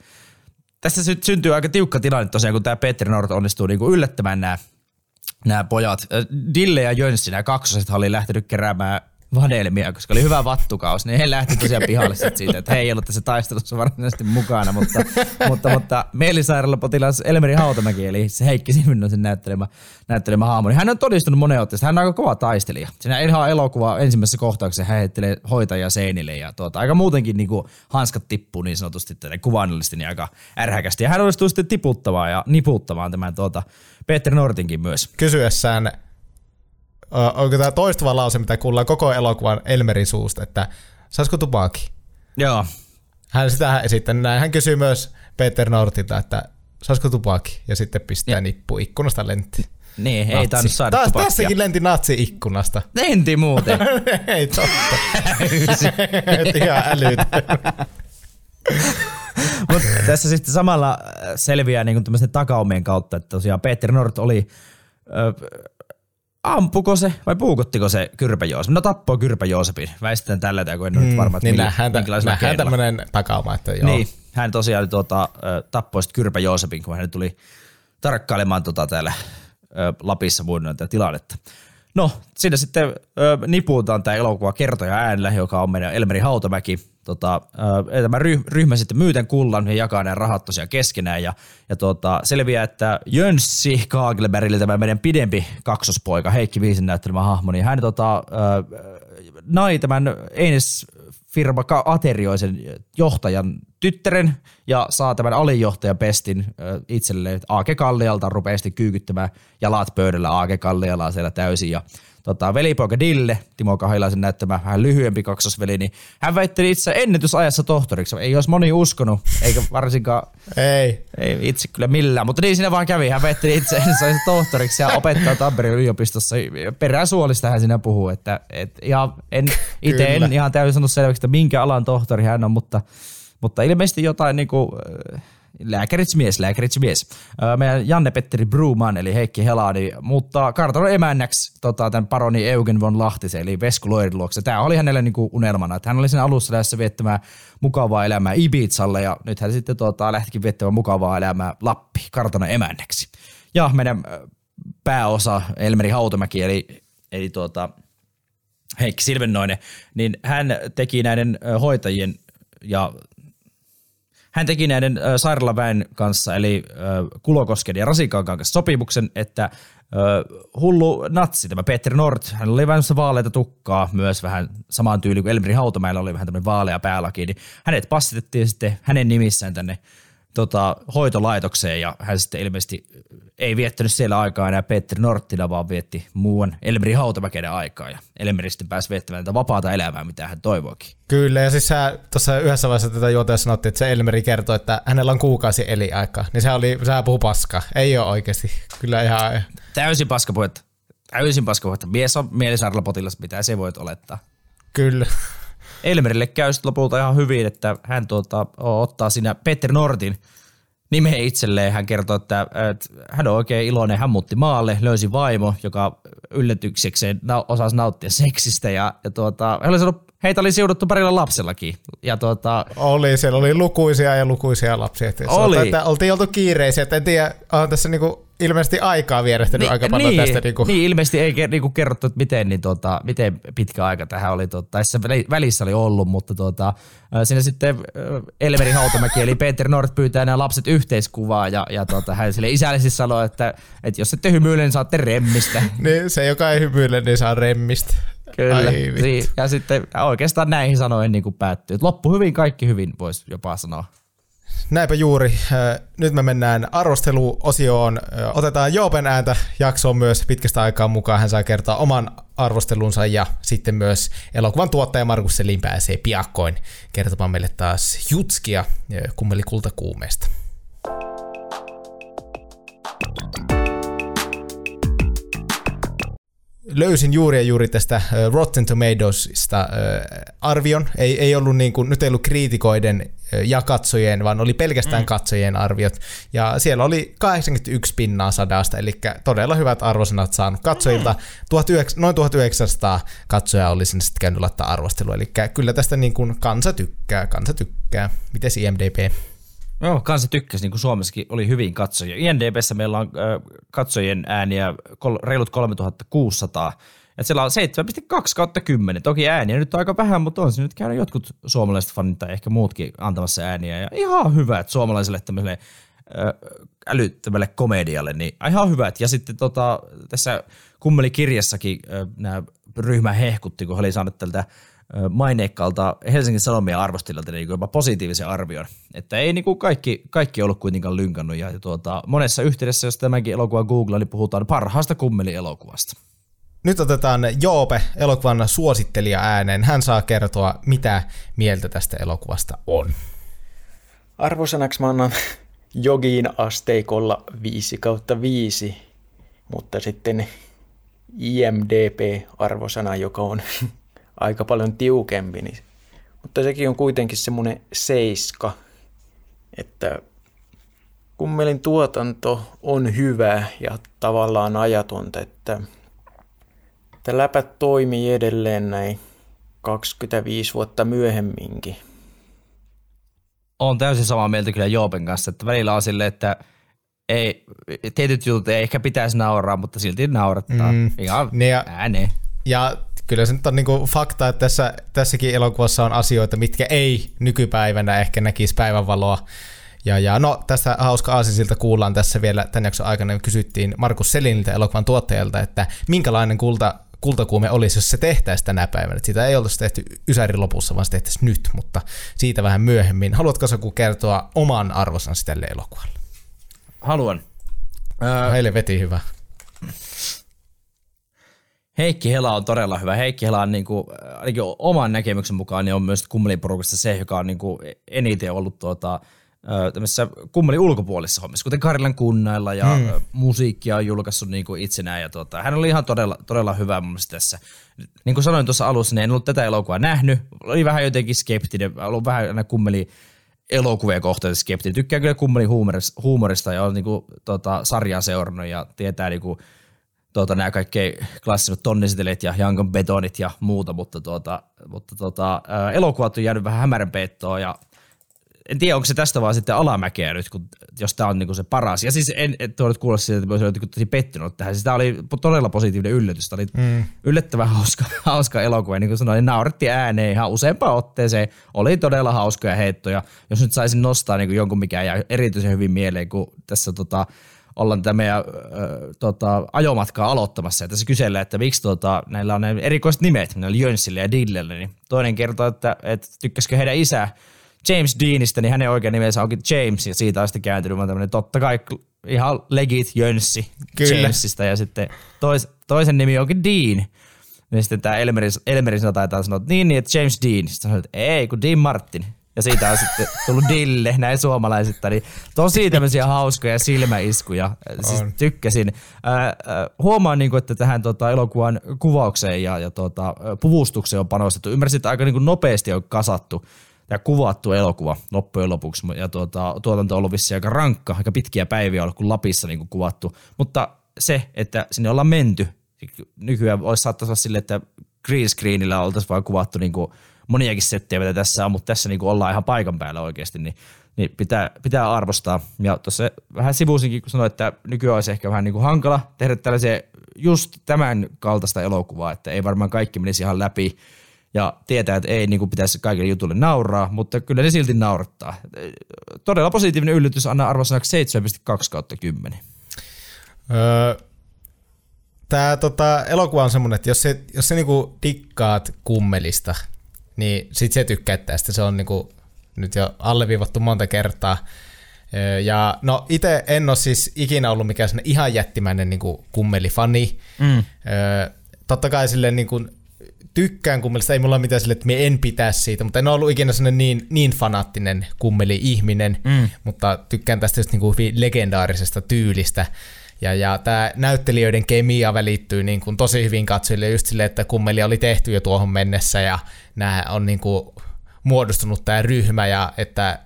Tässä sy- syntyy aika tiukka tilanne tosiaan, kun tämä Peter Nord onnistuu niinku yllättämään nämä pojat. Ö, Dille ja Jönssi, nämä kaksoset, oli lähtenyt keräämään vadelmia, koska oli hyvä vattukaus, niin he lähti tosiaan pihalle sit siitä, että he ei ollut tässä taistelussa varsinaisesti mukana, mutta, mutta, mutta mielisairaalapotilas Elmeri Hautamäki, eli se Heikki Sivinnosen näyttelemä, näyttelemä hahmo, niin hän on todistunut monen otteeseen, hän on aika kova taistelija. Siinä ihan elokuva ensimmäisessä kohtauksessa hän heittelee hoitajia seinille ja tuota, aika muutenkin niin kuin hanskat tippuu niin sanotusti tänne kuvailullisesti niin aika ärhäkästi. Ja hän onnistuu sitten tiputtamaan ja niputtamaan tämän tuota, Peter Nortinkin myös. Kysyessään, onko tämä toistuva lause, mitä kuullaan koko elokuvan Elmerin suusta, että saisiko tupaki? Joo, Hän sitä hän esittää näin. Hän kysyy myös Peter Nortilta, että saisiko tupaki? Ja sitten pistää Ja- nippu ikkunasta lenti. niin, ei Natsi. tainnut saada Taas tupakkia. tässäkin lenti natsi ikkunasta. Lenti muuten. ei totta. Ihan älytön. Mutta tässä sitten samalla selviää niin takaumien kautta, että tosiaan Peter Nord oli, ö, ampuko se vai puukottiko se Kyrpä Joosepin? No tappoi Kyrpä Joosepin. Väistetään tällä tavalla, kun en ole nyt varma, että niin nähdään, nähdään tämmöinen takauma, että joo. Niin, hän tosiaan tuota, tappoi sitten Kyrpä Joosepin, kun hän tuli tarkkailemaan tota täällä Lapissa muinoin tätä tilannetta. No, siinä sitten ö, niputaan tämä elokuva kertoja äänellä, joka on meidän Elmeri Hautamäki. Tota, tämä ryh- ryhmä sitten myyten kullan ja jakaa nämä rahat tosiaan keskenään. Ja, ja tota, selviää, että Jönssi Kaaglebergille tämä meidän pidempi kaksospoika, Heikki Viisen näyttelemä hahmo, niin hän tota, nai tämän Eines firma ka- aterioi sen johtajan tyttären ja saa tämän alijohtajan pestin itselleen. Aake Kallialta rupeaa sitten kyykyttämään jalat pöydällä Aake Kallialaa siellä täysin. Ja tota, velipoika Dille, Timo Kahilaisen näyttämä vähän lyhyempi kaksosveli, niin hän väitteli itse ennätysajassa tohtoriksi. Ei olisi moni uskonut, eikä varsinkaan Ei. ei itse kyllä millään, mutta niin siinä vaan kävi. Hän vetteli itse ensä tohtoriksi ja opettaa Tampereen yliopistossa. Peräsuolista hän siinä puhuu, että, että ihan en, itse en ihan täysin sanonut selväksi, että minkä alan tohtori hän on, mutta, mutta ilmeisesti jotain niin kuin, lääkärits mies, lääkärits mies. Meidän Janne-Petteri Bruman, eli Heikki Helani, muuttaa kartanon emännäksi tota, tämän paroni Eugen von Lahtisen, eli Vesku Loirin luokse. Tämä oli hänelle niin kuin unelmana, että hän oli sen alussa lähdössä viettämään mukavaa elämää Ibizalle, ja nyt hän sitten tota, lähtikin viettämään mukavaa elämää Lappi kartanon emännäksi. Ja meidän pääosa Elmeri Hautamäki, eli, eli tuota, Heikki Silvennoinen, niin hän teki näiden hoitajien ja hän teki näiden ö, sairaalaväen kanssa, eli ö, Kulokosken ja Rasikankaan kanssa sopimuksen, että ö, hullu natsi, tämä Peter Nord, hän oli vähän vaaleita tukkaa, myös vähän samaan tyyliin kuin Elmeri Hautamäellä oli vähän tämmöinen vaalea päälaki, niin hänet passitettiin sitten hänen nimissään tänne tota, hoitolaitokseen ja hän sitten ilmeisesti ei viettänyt siellä aikaa enää Peter Norttina, vaan vietti muuan Elmeri Hautamäkenen aikaa ja Elmeri sitten pääsi viettämään tätä vapaata elämää, mitä hän toivoikin. Kyllä, ja siis sä tuossa yhdessä vaiheessa tätä juotea sanottiin, että se Elmeri kertoi, että hänellä on kuukausi eliaikaa. Niin se oli, sä puhu paskaa. Ei ole oikeasti. Kyllä ihan... Täysin paskapuhetta. Täysin paskapuhetta. Mies on mielisairaalapotilas, mitä se voit olettaa. Kyllä. Elmerille käy sitten lopulta ihan hyvin, että hän tuota, ottaa siinä Peter Nortin nimen itselleen. Hän kertoo, että, että hän on oikein iloinen. Hän muutti maalle, löysi vaimo, joka yllätyksekseen osasi nauttia seksistä. Ja, ja tuota, hän oli sanonut, heitä oli siuduttu parilla lapsellakin. Ja tuota, Oli, siellä oli lukuisia ja lukuisia lapsia. Että Oli. sanotaan, Että oltiin oltu kiireisiä, että en tiedä, on tässä niinku ilmeisesti aikaa vierehtänyt aika paljon niin, tästä. Niinku. niin, ilmeisesti ei ke- niinku kerrottu, että miten, niin tota, miten pitkä aika tähän oli, tota, tässä väli- välissä oli ollut, mutta tota, siinä sitten ää, Elmeri Hautamäki eli Peter Nord pyytää nämä lapset yhteiskuvaa ja, ja tota, hän sille isällisesti sanoi, että, että jos ette hymyile, niin saatte remmistä. Niin, se, joka ei hymyile, niin saa remmistä. Kyllä. Ai. Niin, ja sitten oikeastaan näihin sanoen niin kuin päättyy. Loppu hyvin, kaikki hyvin, voisi jopa sanoa. Näinpä juuri. Nyt me mennään arvosteluosioon. Otetaan Joopen ääntä jaksoon myös pitkästä aikaa mukaan. Hän saa kertoa oman arvostelunsa ja sitten myös elokuvan tuottaja Markus Selin pääsee piakkoin kertomaan meille taas jutskia kummeli kultakuumeesta. Löysin juuri ja juuri tästä ö, Rotten Tomatoesista ö, arvion. Ei, ei ollut niin kuin, nyt ei ollut kriitikoiden ö, ja katsojien, vaan oli pelkästään mm. katsojien arviot. Ja siellä oli 81 pinnaa sadasta, eli todella hyvät arvosanat saanut katsojilta. 19, noin 1900 katsojaa oli sinne sitten käynyt laittaa arvostelua, eli kyllä tästä niin kuin kansa tykkää, kansa tykkää. Miten IMDb? Joo, kansa tykkäsi, niin kuin Suomessakin oli hyvin katsojia. INDBssä meillä on katsojien ääniä reilut 3600, Että siellä on 7,2 kautta 10. Toki ääniä nyt aika vähän, mutta on se nyt käynyt jotkut suomalaiset fanit tai ehkä muutkin antamassa ääniä. Ja ihan hyvät suomalaiselle tämmöiselle älyttömälle komedialle, niin ihan hyvät. Ja sitten tota, tässä kummelikirjassakin nämä ryhmä hehkutti, kun he oli saanut tältä maineikkaalta Helsingin Sanomia arvostelijalta niin jopa positiivisen arvion. Että ei niin kuin kaikki, kaikki ollut kuitenkaan lynkannut. Ja, tuota, monessa yhteydessä, jos tämänkin elokuva googlaa, niin puhutaan parhaasta kummelielokuvasta. Nyt otetaan Joope, elokuvan suosittelija ääneen. Hän saa kertoa, mitä mieltä tästä elokuvasta on. Arvosanaksi mä annan jogiin asteikolla 5 kautta 5, mutta sitten IMDP-arvosana, joka on aika paljon tiukempi, niin, mutta sekin on kuitenkin semmoinen seiska, että kummelin tuotanto on hyvä ja tavallaan ajatonta, että, että läpät toimii edelleen näin 25 vuotta myöhemminkin. on täysin samaa mieltä kyllä Joopen kanssa, että välillä on silleen, että ei, tietyt jutut ei ehkä pitäisi nauraa, mutta silti naurattaa. Mm. Ihan Ne ja- ääneen. Ja kyllä se nyt on niinku fakta, että tässä, tässäkin elokuvassa on asioita, mitkä ei nykypäivänä ehkä näkisi päivänvaloa. Ja, ja no tästä hauska aasisilta kuullaan tässä vielä tämän jakson aikana. Kysyttiin Markus Seliniltä elokuvan tuottajalta, että minkälainen kulta, kultakuume olisi, jos se tehtäisiin tänä päivänä. Että sitä ei oltaisi tehty Ysärin lopussa, vaan se tehtäisiin nyt, mutta siitä vähän myöhemmin. Haluatko Saku kertoa oman arvosansi tälle elokuvalle? Haluan. Öö. Heille veti hyvä. Heikki Hela on todella hyvä. Heikki Hela on niin kuin, ainakin oman näkemyksen mukaan niin on myös kummeliporukasta se, joka on niin kuin eniten ollut tuota, tämmöisessä kummelin ulkopuolisessa hommissa, kuten Karilan kunnailla ja hmm. musiikkia on julkaissut niin kuin itsenään. Ja tuota, hän oli ihan todella, todella hyvä mun mielestä tässä. Niin kuin sanoin tuossa alussa, niin en ollut tätä elokuvaa nähnyt. Oli vähän jotenkin skeptinen, ollut vähän aina kummeli elokuvia kohtaan skeptinen. Tykkää kyllä kummelin huumorista, huumorista ja on niin kuin, tota, sarjaa seurannut ja tietää niin kuin, tuota, nämä kaikki klassiset tonnisitelet ja Jankan betonit ja muuta, mutta, tuota, mutta tuota, ää, elokuvat on jäänyt vähän hämärän peittoon ja en tiedä, onko se tästä vaan sitten alamäkeä nyt, kun, jos tämä on niinku se paras. Ja siis en, tuo nyt kuulosti siitä, että olisin tosi pettynyt tähän. Siis tämä oli todella positiivinen yllätys. Tämä oli mm. yllättävän hauska, hauska elokuva. Niin kuin sanoin, niin naurettiin ääneen ihan useampaan otteeseen. Oli todella hauskoja heittoja. Jos nyt saisin nostaa niin kuin jonkun, mikä jää erityisen hyvin mieleen, kun tässä tota, ollaan tätä meidän äh, tota, ajomatkaa aloittamassa ja tässä kysellään, että miksi tota, näillä on ne erikoiset nimet, näillä Jönssille ja Dillelle, niin toinen kertoo, että, että tykkäskö heidän isä James Deanista, niin hänen oikea nimensä onkin James ja siitä on sitten kääntynyt vaan tämmöinen totta kai ihan legit Jönssi Kyllä. Jamesista ja sitten tois, toisen nimi onkin Dean. Niin sitten tämä Elmerin, Elmerin taitaa sanoa, että niin, niin, että James Dean. Sitten sanoo, että ei, kun Dean Martin. Ja siitä on sitten tullut Dille, näin suomalaisista. Niin tosi tämmöisiä hauskoja silmäiskuja. Siis On. tykkäsin. Ää, ää, huomaan, niin kuin, että tähän tota, elokuvan kuvaukseen ja, ja tota, puvustukseen on panostettu. Ymmärsin, että aika niin kuin nopeasti on kasattu ja kuvattu elokuva loppujen lopuksi. Ja tuota, tuotanto on ollut vissiin aika rankka, aika pitkiä päiviä ollut kuin Lapissa niin kuin kuvattu. Mutta se, että sinne ollaan menty, nykyään olisi saattaisi olla silleen, että green screenillä oltaisiin vaan kuvattu niin kuin moniakin settejä, mitä tässä on, mutta tässä niin ollaan ihan paikan päällä oikeasti, niin, niin pitää, pitää arvostaa. Ja tuossa vähän sivuisinkin, kun sanoin, että nykyään olisi ehkä vähän niin kuin hankala tehdä tällaisia just tämän kaltaista elokuvaa, että ei varmaan kaikki menisi ihan läpi, ja tietää, että ei niin kuin pitäisi kaikille jutulle nauraa, mutta kyllä ne silti naurattaa. Todella positiivinen yllätys, anna arvosanaksi 7,2 kautta 10. Öö, Tämä tota, elokuva on semmoinen, että jos, se, jos sä niinku dikkaat kummelista, niin sit se tykkäät tästä. Se on niinku nyt jo alleviivattu monta kertaa. Ja no itse en ole siis ikinä ollut mikään ihan jättimäinen niinku kummelifani. Mm. Öö, totta kai silleen niinku tykkään kummelista, ei mulla ole mitään sille, että me en pitää siitä, mutta en ole ollut ikinä sellainen niin, niin fanaattinen kummeli-ihminen, mm. mutta tykkään tästä just niinku hyvin legendaarisesta tyylistä. Ja, ja tämä näyttelijöiden kemia välittyy niin kuin tosi hyvin katsojille just silleen, että kummeli oli tehty jo tuohon mennessä ja nämä on niin kuin muodostunut tämä ryhmä ja että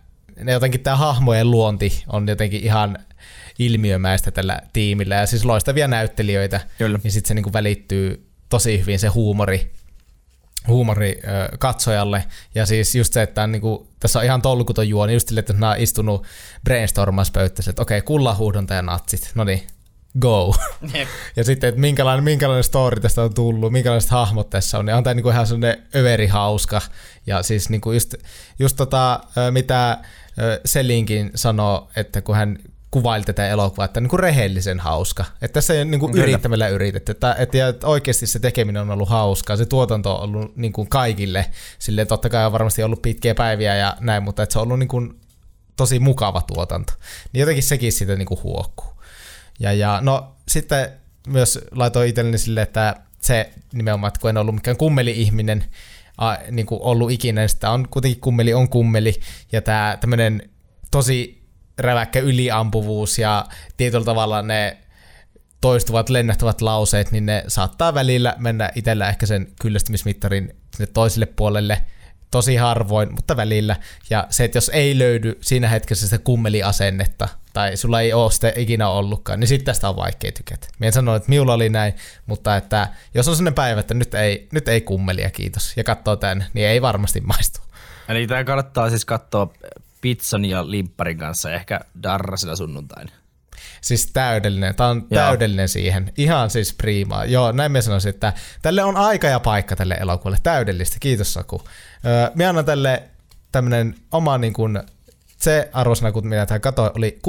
ne jotenkin tämä hahmojen luonti on jotenkin ihan ilmiömäistä tällä tiimillä ja siis loistavia näyttelijöitä. Kyllä. Ja sitten se niin kuin välittyy tosi hyvin se huumori, huumori ö, katsojalle. Ja siis just se, että on niinku, tässä on ihan tolkuton juoni, just sille, että nämä on istunut brainstormauspöytässä, että okei, kullahuuhdonta ja natsit, no niin, go. ja sitten, että minkälainen, minkälainen story tästä on tullut, minkälaiset hahmot tässä on, niin on tämä niinku ihan sellainen överi hauska. Ja siis niinku just, just tota, mitä Selinkin sanoo, että kun hän kuvaili tätä elokuvaa, että niin kuin rehellisen hauska. Että tässä ei ole niin kuin yrittämällä yritetty. Että, että, ja että oikeasti se tekeminen on ollut hauskaa. Se tuotanto on ollut niin kuin kaikille. Silleen totta kai on varmasti ollut pitkiä päiviä ja näin, mutta että se on ollut niin kuin tosi mukava tuotanto. Niin jotenkin sekin siitä niin kuin huokkuu. Ja, ja no sitten myös laitoin itselleni sille, että se nimenomaan, että kun en ollut mikään kummeli-ihminen, a, niin kuin ollut ikinä, niin sitä on kuitenkin kummeli on kummeli, ja tämä tämmöinen tosi räväkkä yliampuvuus ja tietyllä tavalla ne toistuvat lennähtävät lauseet, niin ne saattaa välillä mennä itsellä ehkä sen kyllästymismittarin sinne toiselle puolelle tosi harvoin, mutta välillä. Ja se, että jos ei löydy siinä hetkessä sitä kummeliasennetta, tai sulla ei ole sitä ikinä ollutkaan, niin sitten tästä on vaikea tykätä. Mien sanoin, että minulla oli näin, mutta että jos on sellainen päivä, että nyt ei, nyt ei kummelia, kiitos, ja katsoo tämän, niin ei varmasti maistu. Eli tämä kannattaa siis katsoa pizzan ja limpparin kanssa ehkä darrasilla sunnuntaina. Siis täydellinen. Tämä on Joo. täydellinen siihen. Ihan siis priimaa. Joo, näin mä sanoisin, että tälle on aika ja paikka tälle elokuvalle. Täydellistä. Kiitos Saku. Öö, mä annan tälle tämmönen oma niin kuin, se arvosana, kun mitä tämä katoi, oli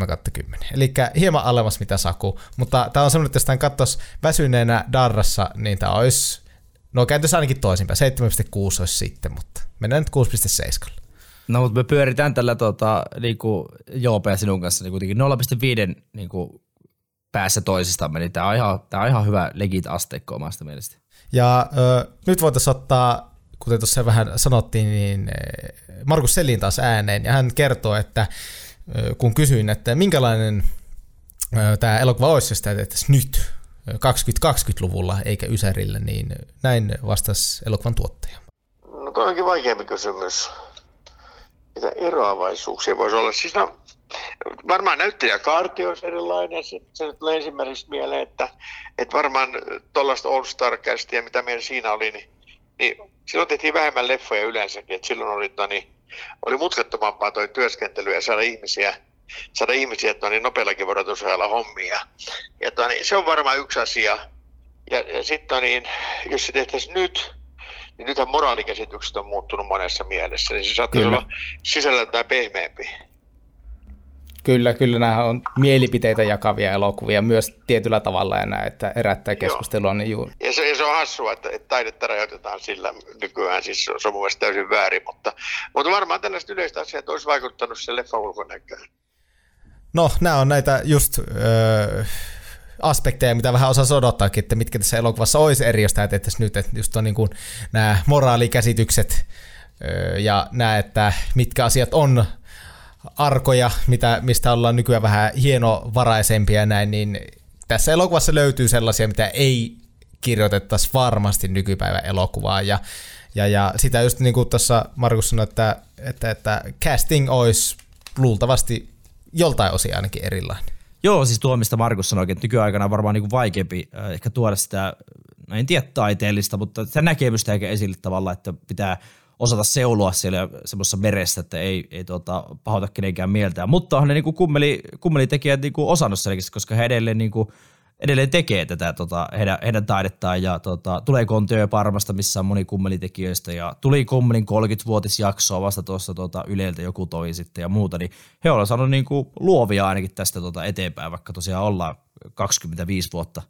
6,7 kautta 10. Eli hieman alemmas mitä Saku. Mutta tämä on semmoinen, että jos tämän katsoisi väsyneenä Darrassa, niin tämä olisi, no kääntössä ainakin toisinpäin. 7,6 olisi sitten, mutta mennään nyt 6,7. No mutta me pyöritään tällä tota, niinku, Joope ja sinun kanssa niin kuitenkin 0,5 niinku, päässä toisistamme, niin tämä on, ihan, tää on ihan hyvä legit asteikko omasta mielestä. Ja ö, nyt voitaisiin ottaa, kuten tuossa vähän sanottiin, niin ö, Markus Selin taas ääneen, ja hän kertoo, että kun kysyin, että minkälainen tämä elokuva olisi, jos tämä tehtäisiin nyt, ö, 2020-luvulla eikä Ysärillä, niin näin vastasi elokuvan tuottaja. No toi onkin vaikeampi kysymys. Mitä eroavaisuuksia voisi olla? Siis no, varmaan näyttelijäkaarti olisi erilainen. Se, se nyt tulee ensimmäiseksi mieleen, että, että varmaan tuollaista All star ja mitä meillä siinä oli, niin, niin silloin tehtiin vähemmän leffoja yleensäkin. Että silloin oli, no, niin, oli mutkattomampaa toi työskentely ja saada ihmisiä, saada ihmisiä että niin nopeallakin vuorotusajalla hommia. Ja to, niin, se on varmaan yksi asia. Ja, ja sitten niin, jos se tehtäisiin nyt, niin nythän moraalikäsitykset on muuttunut monessa mielessä, niin se saattaisi Kyllä. olla sisällöltään pehmeämpi. Kyllä, kyllä nämä on mielipiteitä jakavia elokuvia myös tietyllä tavalla ja näin, että herättää keskustelua, niin juu, Ja se, ja se on hassua, että, että taidetta rajoitetaan sillä nykyään, siis se on, se on mun mielestä täysin väärin, mutta, mutta varmaan tällaiset yleistä asiat olisi vaikuttanut sen leffan ulkonäköön. No, nämä on näitä just öö, aspekteja, mitä vähän osaa odottaakin, että mitkä tässä elokuvassa olisi eri, jos tämä nyt, että just on niin kuin nämä moraalikäsitykset ja nämä, että mitkä asiat on arkoja, mitä, mistä ollaan nykyään vähän hienovaraisempia ja näin, niin tässä elokuvassa löytyy sellaisia, mitä ei kirjoitettaisi varmasti nykypäivän elokuvaa ja, ja, ja sitä just niin kuin tuossa Markus sanoi, että, että, että casting olisi luultavasti joltain osin ainakin erilainen. Joo, siis tuo, mistä Markus sanoi, että nykyaikana on varmaan niin vaikeampi äh, ehkä tuoda sitä, no en tiedä taiteellista, mutta sitä näkemystä eikä esille tavalla, että pitää osata seulua siellä semmoisessa meressä, että ei, ei tuota, pahota kenenkään mieltään. Mutta on ne niin kummeli, kummelitekijät niin osannut selkeästi, koska he edelleen, niin kuin, edelleen tekee tätä tota, heidän, heidän taidettaan ja tota, tulee Kontöö Parmasta, missä on moni kummelitekijöistä ja tuli kummelin 30-vuotisjaksoa vasta tuossa tota, Yleltä joku toi sitten ja muuta, niin he ovat saanut kuin, luovia ainakin tästä tota, eteenpäin, vaikka tosiaan ollaan 25 vuotta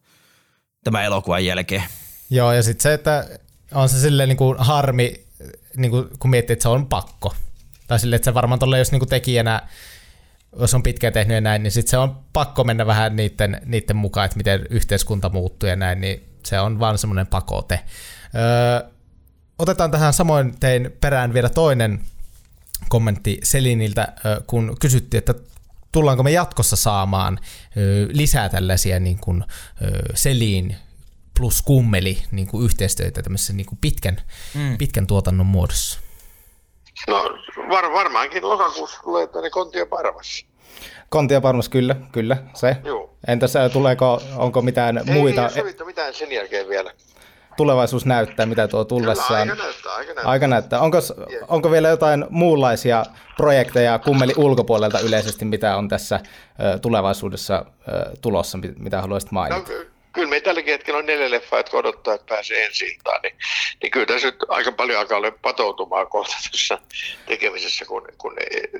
tämän elokuvan jälkeen. Joo, ja sitten se, että on se silleen kuin harmi, niin kuin, kun miettii, että se on pakko. Tai silleen, että se varmaan tolle, jos niin kuin tekijänä, jos on pitkään tehnyt ja näin, niin sitten se on pakko mennä vähän niiden, niiden mukaan, että miten yhteiskunta muuttuu ja näin, niin se on vaan semmoinen pakote. Öö, otetaan tähän samoin tein perään vielä toinen kommentti Seliniltä, ö, kun kysyttiin, että tullaanko me jatkossa saamaan ö, lisää tällaisia niin kuin, ö, Selin plus kummeli niin kuin yhteistyötä tämmöisessä niin kuin pitkän, mm. pitkän tuotannon muodossa. No var, varmaankin lokakuussa tulee tänne Kontio Parvassa. Kontia varmasti kyllä, kyllä, se. Joo. Entäs tuleeko, onko mitään Ei, muita? ei sovittu mitään sen jälkeen vielä. tulevaisuus näyttää, mitä tuo Kyllä, tullessaan. aika näyttää, aika näyttää. Aika näyttää. Onko, onko vielä jotain muunlaisia projekteja kummeli ulkopuolelta yleisesti, mitä on tässä tulevaisuudessa tulossa, mi- mitä haluaisit No, mainita? ky- kyllä me tälläkin hetkellä on neljä leffaa, jotka odottaa, että pääsee ensi iltaan, niin, niin kyllä tässä nyt aika paljon alkaa olla patoutumaan kohta tässä tekemisessä, kun, kun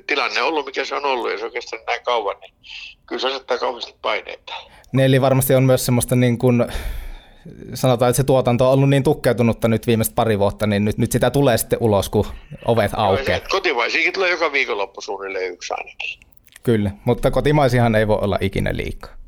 tilanne on ollut, mikä se on ollut, ja se on kestänyt näin kauan, niin kyllä se asettaa kauheasti paineita. Nelli varmasti on myös semmoista niin kuin, sanotaan, että se tuotanto on ollut niin tukkeutunutta nyt viimeiset pari vuotta, niin nyt, nyt sitä tulee sitten ulos, kun ovet aukeaa. Kotimaisiakin tulee joka viikonloppu suunnilleen yksi ainakin. Kyllä, mutta kotimaisihan ei voi olla ikinä liikaa.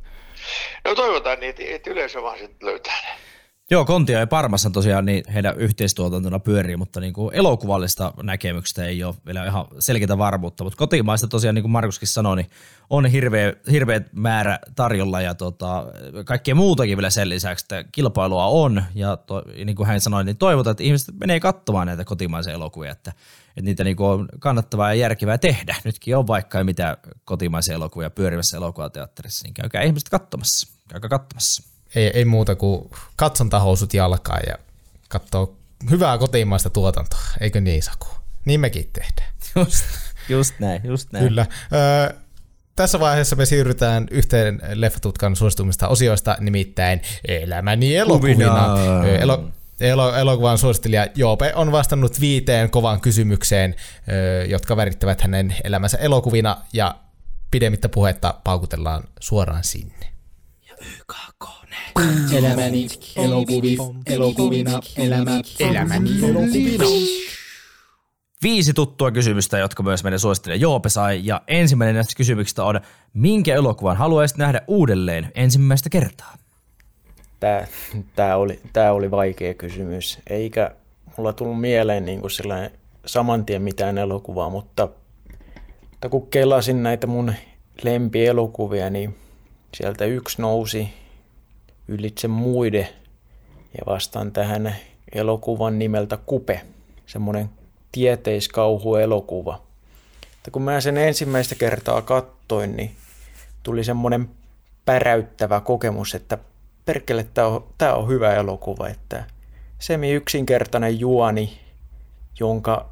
No toivotaan että, yleisö vaan sitten löytää ne. Joo, Kontio ja Parmassa tosiaan niin heidän yhteistuotantona pyörii, mutta niin kuin elokuvallista näkemyksestä ei ole vielä ihan selkeää varmuutta. Mutta kotimaista tosiaan, niin kuin Markuskin sanoi, niin on hirveä, hirveä määrä tarjolla ja tota, kaikkea muutakin vielä sen lisäksi, että kilpailua on. Ja, to, niin kuin hän sanoi, niin toivotaan, että ihmiset menee katsomaan näitä kotimaisia elokuvia, että, että niitä niin kuin on kannattavaa ja järkevää tehdä. Nytkin on vaikka mitä kotimaisia elokuvia pyörivässä elokuvateatterissa, niin käykää ihmiset katsomassa. Käykää katsomassa. Ei, ei muuta kuin katsontahousut jalkaan ja katsoo hyvää kotimaista tuotantoa, eikö niin Saku? Niin mekin tehdään. Just, just näin, just näin. Kyllä. Ö, tässä vaiheessa me siirrytään yhteen Leffatutkan suositumista osioista, nimittäin Elämäni elokuvina. Elo, elo, elokuvan suosittelija Joope on vastannut viiteen kovaan kysymykseen, jotka värittävät hänen elämänsä elokuvina, ja pidemmittä puhetta paukutellaan suoraan sinne. Elämäni elokuvi, elokuvina, elämä, elämäni elokuvina. Viisi tuttua kysymystä, jotka myös meidän suosittelija Joope sai. Ja ensimmäinen näistä kysymyksistä on, minkä elokuvan haluaisit nähdä uudelleen ensimmäistä kertaa? Tämä, tämä, oli, tämä oli vaikea kysymys, eikä mulla tullut mieleen niin kuin sellainen saman tien mitään elokuvaa, mutta, mutta kun kelasin näitä mun lempielokuvia, niin sieltä yksi nousi ylitse muiden ja vastaan tähän elokuvan nimeltä Kupe, semmoinen tieteiskauhuelokuva. Että kun mä sen ensimmäistä kertaa kattoin, niin tuli semmoinen päräyttävä kokemus, että perkele, tämä on, tää on hyvä elokuva, että semi yksinkertainen juoni, jonka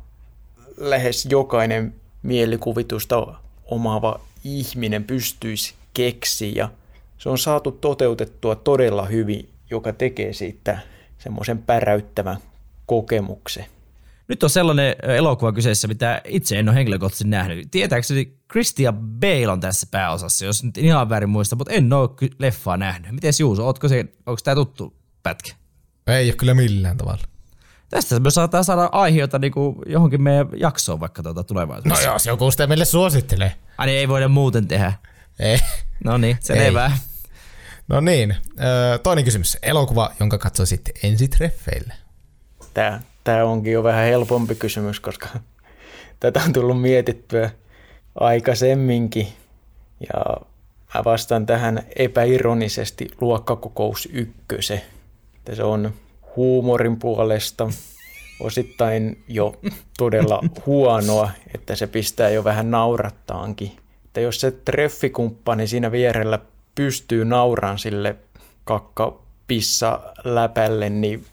lähes jokainen mielikuvitusta omaava ihminen pystyisi keksiä ja se on saatu toteutettua todella hyvin, joka tekee siitä semmoisen päräyttävän kokemuksen. Nyt on sellainen elokuva kyseessä, mitä itse en ole henkilökohtaisesti nähnyt. Tietääkseni Christian Bale on tässä pääosassa, jos nyt ihan väärin muista, mutta en ole leffaa nähnyt. Miten Juuso, ootko se, onko tämä tuttu pätkä? Ei ole kyllä millään tavalla. Tästä me saattaa saada aiheita niin kuin johonkin meidän jaksoon vaikka tuota No tulevaisuudessa. jos joku sitä meille suosittelee. Ai niin, ei voida muuten tehdä. Ei. No niin, selvä. No niin, toinen kysymys. Elokuva, jonka katsoisit ensitreffeille. Tämä, tämä onkin jo vähän helpompi kysymys, koska tätä on tullut mietittyä aikaisemminkin. Ja mä vastaan tähän epäironisesti luokkakokous ykköse. Se on huumorin puolesta osittain jo todella huonoa, että se pistää jo vähän naurattaankin. Että jos se treffikumppani siinä vierellä pystyy nauraan sille kakkapissa läpälle, niin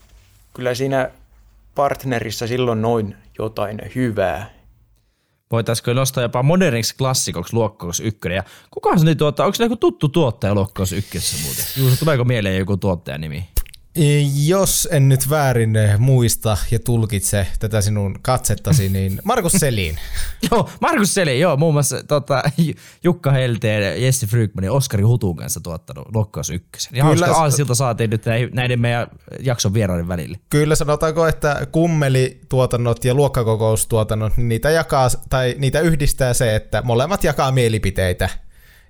kyllä siinä partnerissa silloin noin jotain hyvää. Voitaisiko nostaa jopa moderniksi klassikoksi Luokkaus 1. Ja kukaan se nyt tuottaa, onko se joku tuttu tuottaja Luokkaus 1 muuten? Juuso, tuleeko mieleen joku tuottajan nimi? E, Jos en nyt väärin eh, muista ja tulkitse tätä sinun katsettasi, niin Markus Selin. Joo, Markus Seli, joo, muun muassa tota, Jukka Helteen, Jesse Frykman ja Oskari Hutun kanssa tuottanut Lokkaus 1. Ja Kyllä aasilta saatiin nyt näiden meidän jakson vieraiden välille. Kyllä sanotaanko, että kummelituotannot ja luokkakokoustuotannot, niin niitä, jakaa, tai niitä yhdistää se, että molemmat jakaa mielipiteitä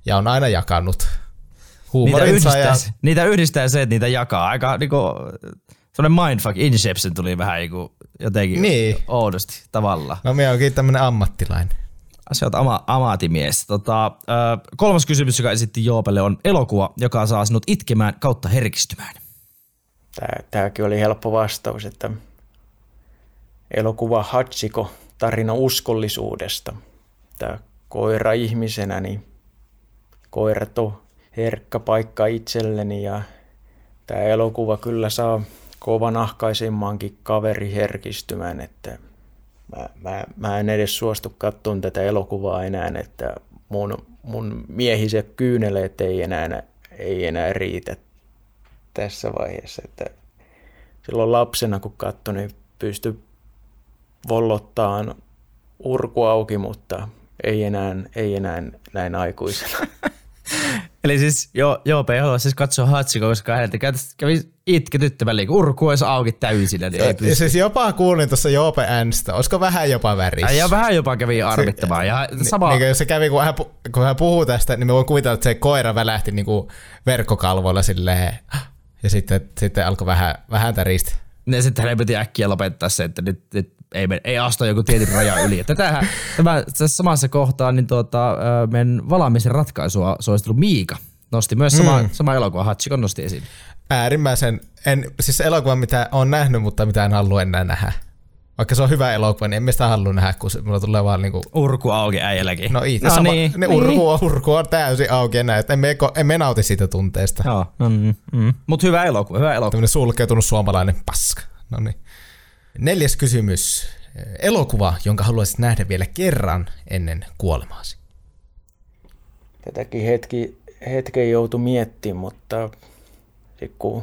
ja on aina jakanut Niitä huumorinsa yhdistää, ja se- niitä yhdistää se, että niitä jakaa. Aika niinku, semmoinen mindfuck, Inception tuli vähän niinku, jotenkin Niin. oudosti tavallaan. No minä onkin tämmönen ammattilainen. Sä oot ama, amatimies. Tota, ö, kolmas kysymys, joka esitti Joopelle, on elokuva, joka saa sinut itkemään kautta herkistymään. Tää, tämäkin oli helppo vastaus, että elokuva Hachiko, tarina uskollisuudesta. Tämä koira ihmisenä, niin koirat on herkkä paikka itselleni ja tämä elokuva kyllä saa kovanahkaisimmankin kaveriherkistymän, että mä, mä, mä en edes suostu katsomaan tätä elokuvaa enää, että mun, mun miehiset kyyneleet ei enää, ei enää riitä tässä vaiheessa. Että silloin lapsena kun katsoi, niin pystyi vollottaan urku auki, mutta ei enää, ei enää näin aikuisena. Eli siis joo, joo ei halua siis katsoa Hachiko, koska häneltä kävi itketyttävällä, kun urku olisi auki täysillä, niin ei Ja pysty. siis jopa kuulin tuossa Joope äänestä, olisiko vähän jopa värissä? Ja vähän jopa kävi arvittamaan. Ja sama, Niin, niin, se kävi, kun hän, kun hän puhuu tästä, niin me voin kuvitella, että se koira välähti niin kuin verkkokalvoilla silleen, ja sitten, sitten alkoi vähän, vähän täristä. ja sitten hänen piti äkkiä lopettaa se, että nyt, nyt ei, men- ei astu joku tietyn raja yli. Että Tätähän, tämä, tässä samassa kohtaa niin tuota, meidän valaamisen ratkaisua suositellut Miika nosti myös sama, mm. sama elokuva, Hachikon nosti esiin. Äärimmäisen, en, siis elokuva, mitä on nähnyt, mutta mitä en halua enää nähdä. Vaikka se on hyvä elokuva, niin en mä sitä halua nähdä, kun se, mulla tulee vaan niinku, Urku auki äijälläkin. no itse no, sama, niin, ne niin. urku, on, urku on täysin auki enää, että emme, emme nauti siitä tunteesta. Joo, mm, mm. Mutta hyvä elokuva, hyvä elokuva. Tämmöinen sulkeutunut suomalainen paska. No niin. Neljäs kysymys. Elokuva, jonka haluaisit nähdä vielä kerran ennen kuolemaasi. Tätäkin hetki, hetken joutui miettimään, mutta kun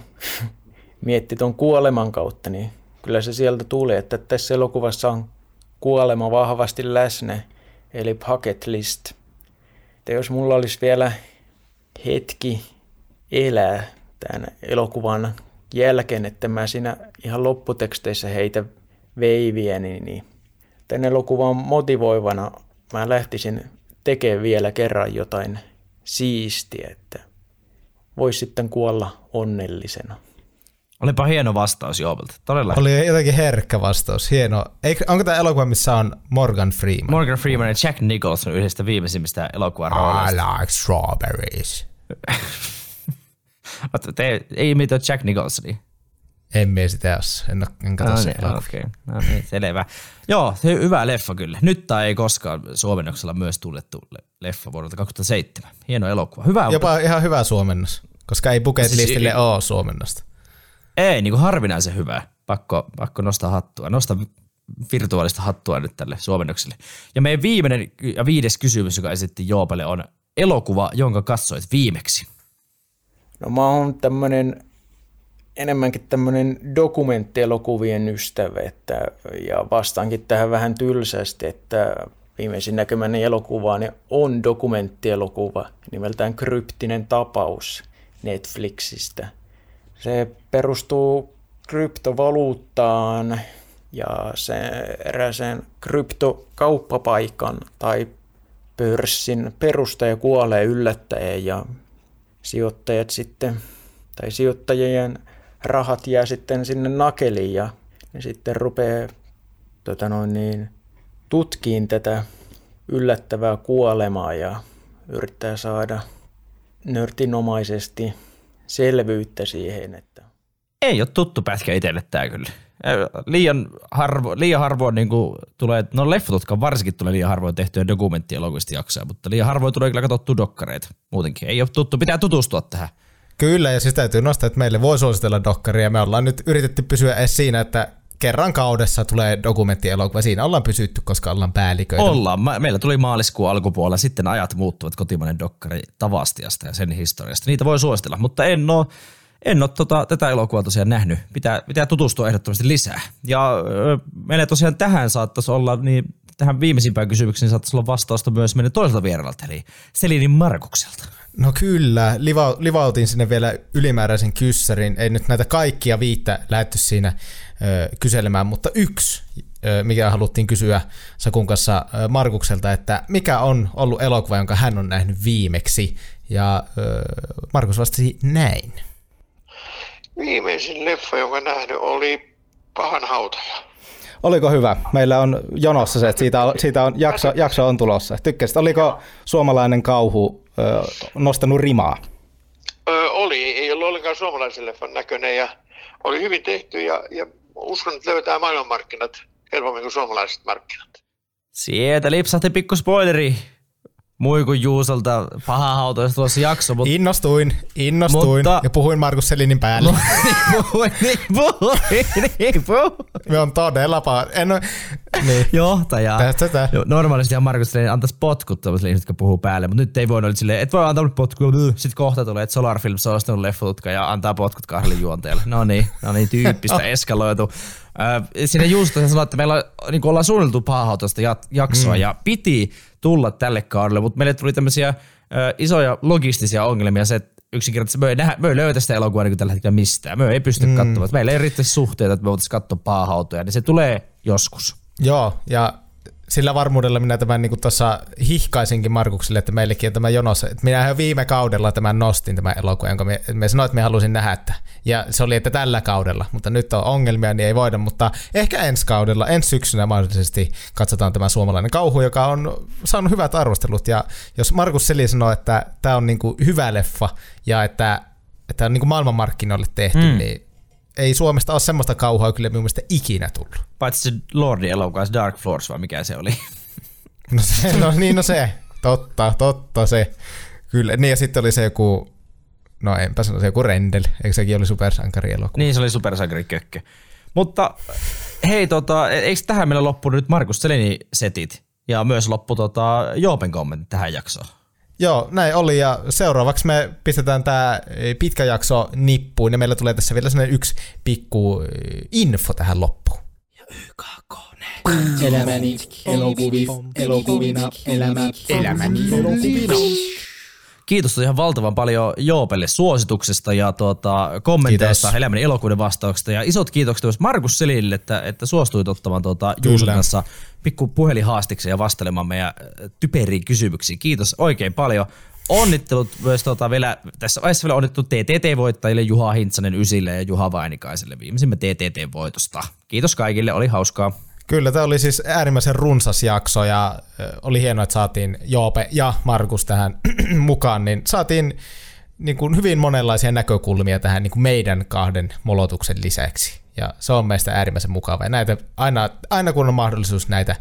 mietti tuon kuoleman kautta, niin kyllä se sieltä tuli, että tässä elokuvassa on kuolema vahvasti läsnä, eli bucket list. Että jos mulla olisi vielä hetki elää tämän elokuvan jälkeen, että mä siinä ihan lopputeksteissä heitä veiviä, niin, niin tämän elokuvan motivoivana mä lähtisin tekemään vielä kerran jotain siistiä, että voisi sitten kuolla onnellisena. Olipa hieno vastaus Joopelta, todella. Oli jotenkin herkkä vastaus. Hieno. Eikö, onko tämä elokuva, missä on Morgan Freeman? Morgan Freeman ja Jack Nicholson yhdestä viimeisimmistä elokuvan I like strawberries. Mutta te, ei imitoa Jack Nicholsonia. En mie sitä jos. En, en katso No sitä niin, okei. No niin, selvä. Joo, se hyvä leffa kyllä. Nyt tai ei koskaan suomennoksella myös tunnettu le- leffa vuodelta 2007. Hieno elokuva. Hyvä. Jopa ihan hyvä suomennos, koska ei bucket Siis- listille ole suomennosta. Ei, niin kuin harvinaisen hyvä. Pakko, pakko nostaa hattua. Nosta virtuaalista hattua nyt tälle suomennokselle. Ja meidän viimeinen ja viides kysymys, joka esitti Joopelle, on elokuva, jonka katsoit viimeksi. No mä oon tämmönen enemmänkin tämmöinen dokumenttielokuvien ystävä, että, ja vastaankin tähän vähän tylsästi, että viimeisin näkemäni elokuvaani on dokumenttielokuva nimeltään Kryptinen tapaus Netflixistä. Se perustuu kryptovaluuttaan ja se erääseen kryptokauppapaikan tai pörssin perustaja kuolee yllättäen ja sijoittajat sitten, tai sijoittajien rahat jää sitten sinne nakeliin ja ne sitten rupeaa tota noin niin, tutkiin tätä yllättävää kuolemaa ja yrittää saada nörtinomaisesti selvyyttä siihen, että Ei ole tuttu pätkä itselle tää kyllä. Äh, Liian, harvo, liian harvoin niin tulee, no leffatutka varsinkin tulee liian harvoin tehtyä dokumenttielokuvista jaksoja, mutta liian harvoin tulee kyllä katsottua dokkareita muutenkin. Ei ole tuttu, pitää tutustua tähän. Kyllä, ja siis täytyy nostaa, että meille voi suositella dokkaria. Me ollaan nyt yritetty pysyä edes siinä, että kerran kaudessa tulee dokumenttielokuva. Siinä ollaan pysytty, koska ollaan päälliköitä. Ollaan. Meillä tuli maaliskuun alkupuolella, sitten ajat muuttuvat kotimainen dokkari Tavastiasta ja sen historiasta. Niitä voi suositella, mutta en ole, en ole tota, tätä elokuvaa tosiaan nähnyt. Pitää, pitää tutustua ehdottomasti lisää. Ja meillä tosiaan tähän saattaisi olla, niin tähän viimeisimpään kysymykseen saattaisi olla vastausta myös meidän toiselta vieralta, eli Selinin Markukselta. No kyllä, liva, livautin sinne vielä ylimääräisen kyssärin. Ei nyt näitä kaikkia viittä lähetty siinä ö, kyselemään, mutta yksi, ö, mikä haluttiin kysyä Sakun kanssa ö, Markukselta, että mikä on ollut elokuva, jonka hän on nähnyt viimeksi. Ja ö, Markus vastasi näin. Viimeisin leffa, jonka nähnyt, oli Pahan hautaja. Oliko hyvä? Meillä on jonossa se, että siitä on, siitä on jakso, jakso on tulossa. Tykkäsit, oliko suomalainen kauhu ö, nostanut rimaa? Ö, oli, ei ollut ollenkaan suomalaisen leffan näköinen ja oli hyvin tehty ja, ja uskon, että löytää maailmanmarkkinat helpommin kuin suomalaiset markkinat. Sieltä lipsahti pikku spoileri. Muikun Juusolta paha hautoista tuossa jakso, mutta Innostuin, innostuin Mutta- ja puhuin Markus Selinin päälle. niin puhuin, niin puhuin, niin puhuin. Me on todella paha. En ole, niin. Johtaja. Tästä tää. Joo, normaalisti Markus Selin antaisi potkut tämmöisille ihmisille, jotka puhuu päälle, mutta nyt ei voinut olla silleen, et voi antaa potkua. Sitten kohta tulee, että Solar Films on ostanut leffotutka ja antaa potkut kahdelle juonteelle. No niin, no niin, tyyppistä eskaloitu. Äh, Siinä Juusto se sanoi, että meillä on, niin ollaan suunniteltu paahautoista jaksoa mm. ja piti tulla tälle kaudelle, mutta meille tuli tämmöisiä isoja logistisia ongelmia, se, että yksinkertaisesti me ei, nähdä, me ei löytä sitä elokuvaa niin tällä hetkellä mistään. Me ei pysty mm. katsomaan. Meillä ei riittäisi suhteita, että me voitaisiin katsoa paahautoja, niin se tulee joskus. Joo, ja sillä varmuudella minä tämän niin tuossa hihkaisinkin Markukselle, että meillekin on tämä jonossa. Että minä jo viime kaudella tämän nostin tämän elokuvan, jonka me, me sanoin, että me halusin nähdä. Että, ja se oli, että tällä kaudella, mutta nyt on ongelmia, niin ei voida. Mutta ehkä ensi kaudella, ensi syksynä mahdollisesti katsotaan tämä suomalainen kauhu, joka on saanut hyvät arvostelut. Ja jos Markus Seli sanoo, että tämä on niin hyvä leffa ja että, että on niin maailmanmarkkinoille tehty, mm. niin ei Suomesta ole semmoista kauhua kyllä minun mielestä ikinä tullut. Paitsi se Lordin elokuva, Dark Floors vai mikä se oli. No, se, no niin, no se. Totta, totta se. Kyllä. Niin ja sitten oli se joku, no enpä sano se joku Rendel. Eikö sekin oli supersankarielokuva? niin, se oli supersankari kökkö. Mutta hei, tota, eikö tähän meillä loppu nyt Markus Selini setit? Ja myös loppu tota, Joopen kommentti tähän jaksoon. Joo, näin oli ja seuraavaksi me pistetään tämä pitkä jakso nippuun ja meillä tulee tässä vielä sellainen yksi pikku eh, info tähän loppuun. Elämäni elokuvi, elokuvina, elämä, elämäni elokuvina. Kiitos ihan valtavan paljon Joopelle suosituksesta ja tuota, kommenteista, Kiitos. elämän elokuuden vastauksesta. Ja isot kiitokset myös Markus Selille, että, että suostuit ottamaan tuota Juuson kanssa pikku puhelinhaastiksi ja vastelemaan meidän äh, typeriin kysymyksiin. Kiitos oikein paljon. Onnittelut myös tuota, vielä, tässä vaiheessa vielä onnittelut TTT-voittajille Juha Hintsanen Ysille ja Juha Vainikaiselle viimeisimmän TTT-voitosta. Kiitos kaikille, oli hauskaa. Kyllä, tämä oli siis äärimmäisen runsas jakso ja oli hienoa, että saatiin Joope ja Markus tähän mukaan, niin saatiin niin kuin hyvin monenlaisia näkökulmia tähän niin kuin meidän kahden molotuksen lisäksi. Ja se on meistä äärimmäisen mukava. Ja näitä, aina, aina kun on mahdollisuus, näitä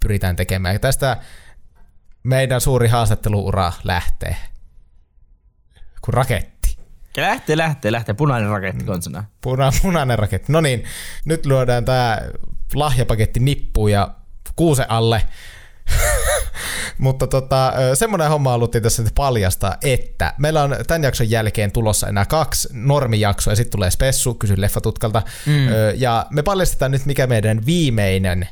pyritään tekemään. Ja tästä meidän suuri haastatteluura lähtee. Kuin raketti. Lähtee, lähtee, lähtee. Punainen raketti konsana. Puna, punainen raketti. No niin, nyt lyödään tämä lahjapaketti nippuun ja kuuse alle. Mutta tota, semmoinen homma haluttiin tässä nyt paljastaa, että meillä on tämän jakson jälkeen tulossa enää kaksi normijaksoa ja sitten tulee Spessu, kysy leffatutkalta. Mm. Ja me paljastetaan nyt, mikä meidän viimeinen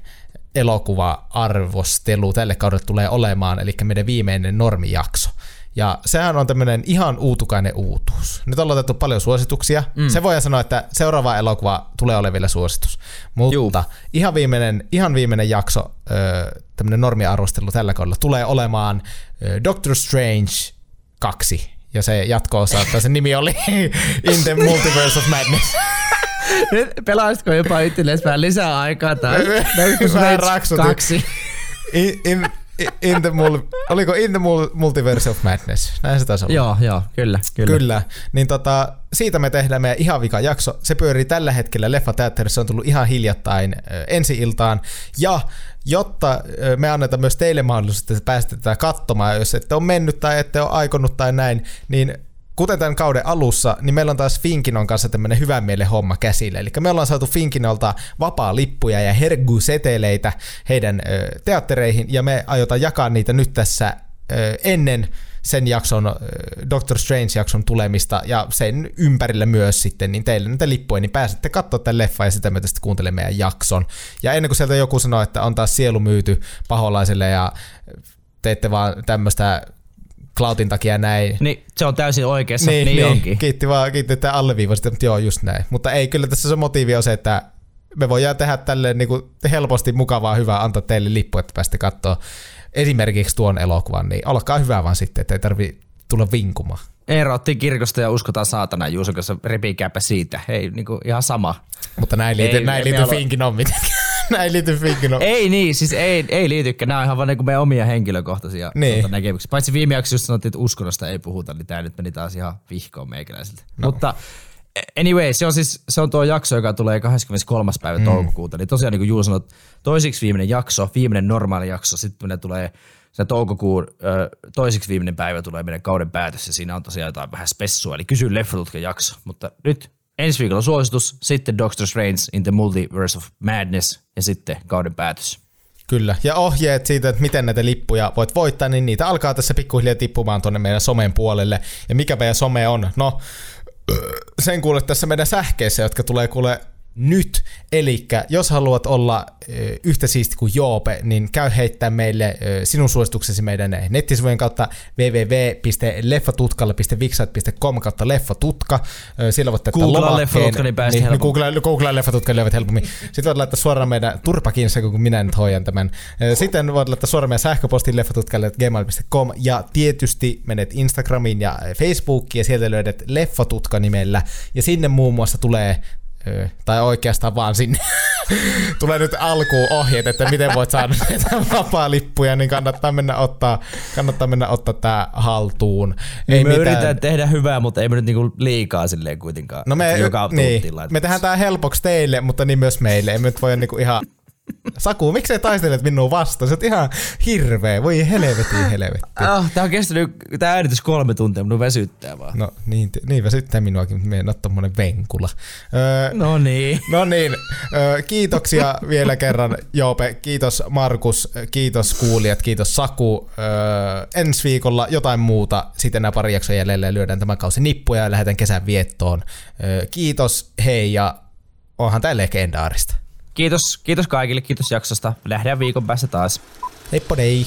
elokuva-arvostelu tälle kaudelle tulee olemaan, eli meidän viimeinen normijakso. Ja sehän on tämmöinen ihan uutukainen uutuus. Nyt on otettu paljon suosituksia. Mm. Se voidaan sanoa, että seuraava elokuva tulee olemaan vielä suositus. Mutta ihan viimeinen, ihan viimeinen jakso, tämmöinen normiarvostelu tällä kaudella, tulee olemaan Doctor Strange 2. Ja se jatko-osa, että sen nimi oli In the Multiverse of Madness. Nyt pelaisitko jopa itsellesi vähän lisää aikaa tai Vähän raksutin. kaksi. In, in, in the mul, oliko In the mul, Multiverse of Madness? Näin se taisi olla. Joo, joo, kyllä, kyllä. Kyllä. Niin tota, siitä me tehdään meidän ihan vika jakso. Se pyörii tällä hetkellä Leffateatterissa, se on tullut ihan hiljattain ensi iltaan. Ja jotta me annetaan myös teille mahdollisuus, että pääsette tätä katsomaan, jos ette ole mennyt tai ette ole aikonut tai näin, niin kuten tämän kauden alussa, niin meillä on taas Finkinon kanssa tämmöinen hyvän mielen homma käsillä. Eli me ollaan saatu Finkinolta vapaa lippuja ja herggu-seteleitä heidän ö, teattereihin, ja me aiotaan jakaa niitä nyt tässä ö, ennen sen jakson, Doctor Strange-jakson tulemista ja sen ympärillä myös sitten, niin teille niitä lippuja, niin pääsette katsoa tämän leffan ja sitä myötä sitten kuuntele meidän jakson. Ja ennen kuin sieltä joku sanoo, että on taas sielu myyty paholaiselle ja teette vaan tämmöistä cloudin takia näin, Niin se on täysin oikeassa, niin, niin, onkin. Kiitti vaan, kiitti, että alleviivasitte, mutta joo, just näin. Mutta ei, kyllä tässä se motiivi on se, että me voidaan tehdä tälleen niin kuin helposti mukavaa hyvää, antaa teille lippu, että pääsette katsoa esimerkiksi tuon elokuvan, niin olkaa hyvä vaan sitten, että ei tarvi tulla vinkumaan. Erottiin kirkosta ja uskotaan saatana kanssa, repikääpä siitä. Ei, niinku ihan sama. Mutta näin liity, Ei, näin me liity olla- Finkinon mitenkään. näin liity Finkinon. Ei niin, siis ei, ei liitykään. Nämä on ihan vaan niinku meidän omia henkilökohtaisia Niin. tuota, näkemyksiä. Paitsi viime jaksossa just sanottiin, että uskonnosta ei puhuta, niin tämä nyt meni taas ihan vihkoon meikäläisiltä. No. Mutta anyway, se on siis se on tuo jakso, joka tulee 23. päivä mm. toukokuuta. Niin tosiaan niin kuin Juu sanoi, toisiksi viimeinen jakso, viimeinen normaali jakso, sitten tulee se toukokuun ö, toiseksi viimeinen päivä tulee meidän kauden päätös ja siinä on tosiaan jotain vähän spessua, eli kysy leffatutkan jakso. Mutta nyt ensi viikolla suositus, sitten Doctor Strange in the Multiverse of Madness ja sitten kauden päätös. Kyllä, ja ohjeet siitä, että miten näitä lippuja voit voittaa, niin niitä alkaa tässä pikkuhiljaa tippumaan tuonne meidän somen puolelle. Ja mikä meidän some on? No, sen kuulet tässä meidän sähkeissä, jotka tulee kuule nyt. Eli jos haluat olla yhtä siisti kuin Joope, niin käy heittää meille sinun suosituksesi meidän nettisivujen kautta www.leffatutkalle.vixat.com kautta leffatutka. Ö, Sillä voit täyttää Googlaa leffatutka, niin pääsee niin, helpommin. Googlaa, Googlaa leffatutka, niin löydät helpommin. Sitten voit laittaa suoraan meidän turpakinsa, kun minä nyt hoidan tämän. Sitten voit laittaa suoraan meidän sähköpostiin leffatutkalle gmail.com ja tietysti menet Instagramiin ja Facebookiin ja sieltä löydät leffatutka nimellä ja sinne muun muassa tulee tai oikeastaan vaan sinne tulee nyt alkuun ohjeet, että miten voit saada näitä vapaa-lippuja, niin kannattaa mennä ottaa, kannattaa mennä ottaa tää haltuun. Ei me mitään. yritetään tehdä hyvää, mutta ei me nyt niinku liikaa silleen kuitenkaan. No me, joka niin, me tehdään tää helpoksi teille, mutta niin myös meille. Ei me nyt voi niinku ihan... Saku, miksei taistelet minua vastaan? Se on ihan hirveä. Voi helvetti, helvetti. Ah, tää on kestänyt, tää äänitys kolme tuntia, minun väsyttää vaan. No niin, niin väsyttää minuakin, me en ole tommonen venkula. Öö, No niin. No niin, ö, kiitoksia vielä kerran Joope, kiitos Markus, kiitos kuulijat, kiitos Saku. Ö, ensi viikolla jotain muuta, sitten nämä pari jaksoa jäljellä lyödään tämä kausi nippuja ja lähdetään kesän viettoon. Ö, kiitos, hei ja onhan tää legendaarista. Kiitos, kiitos kaikille, kiitos jaksosta. Lähdään viikon päästä taas. Heippa dei!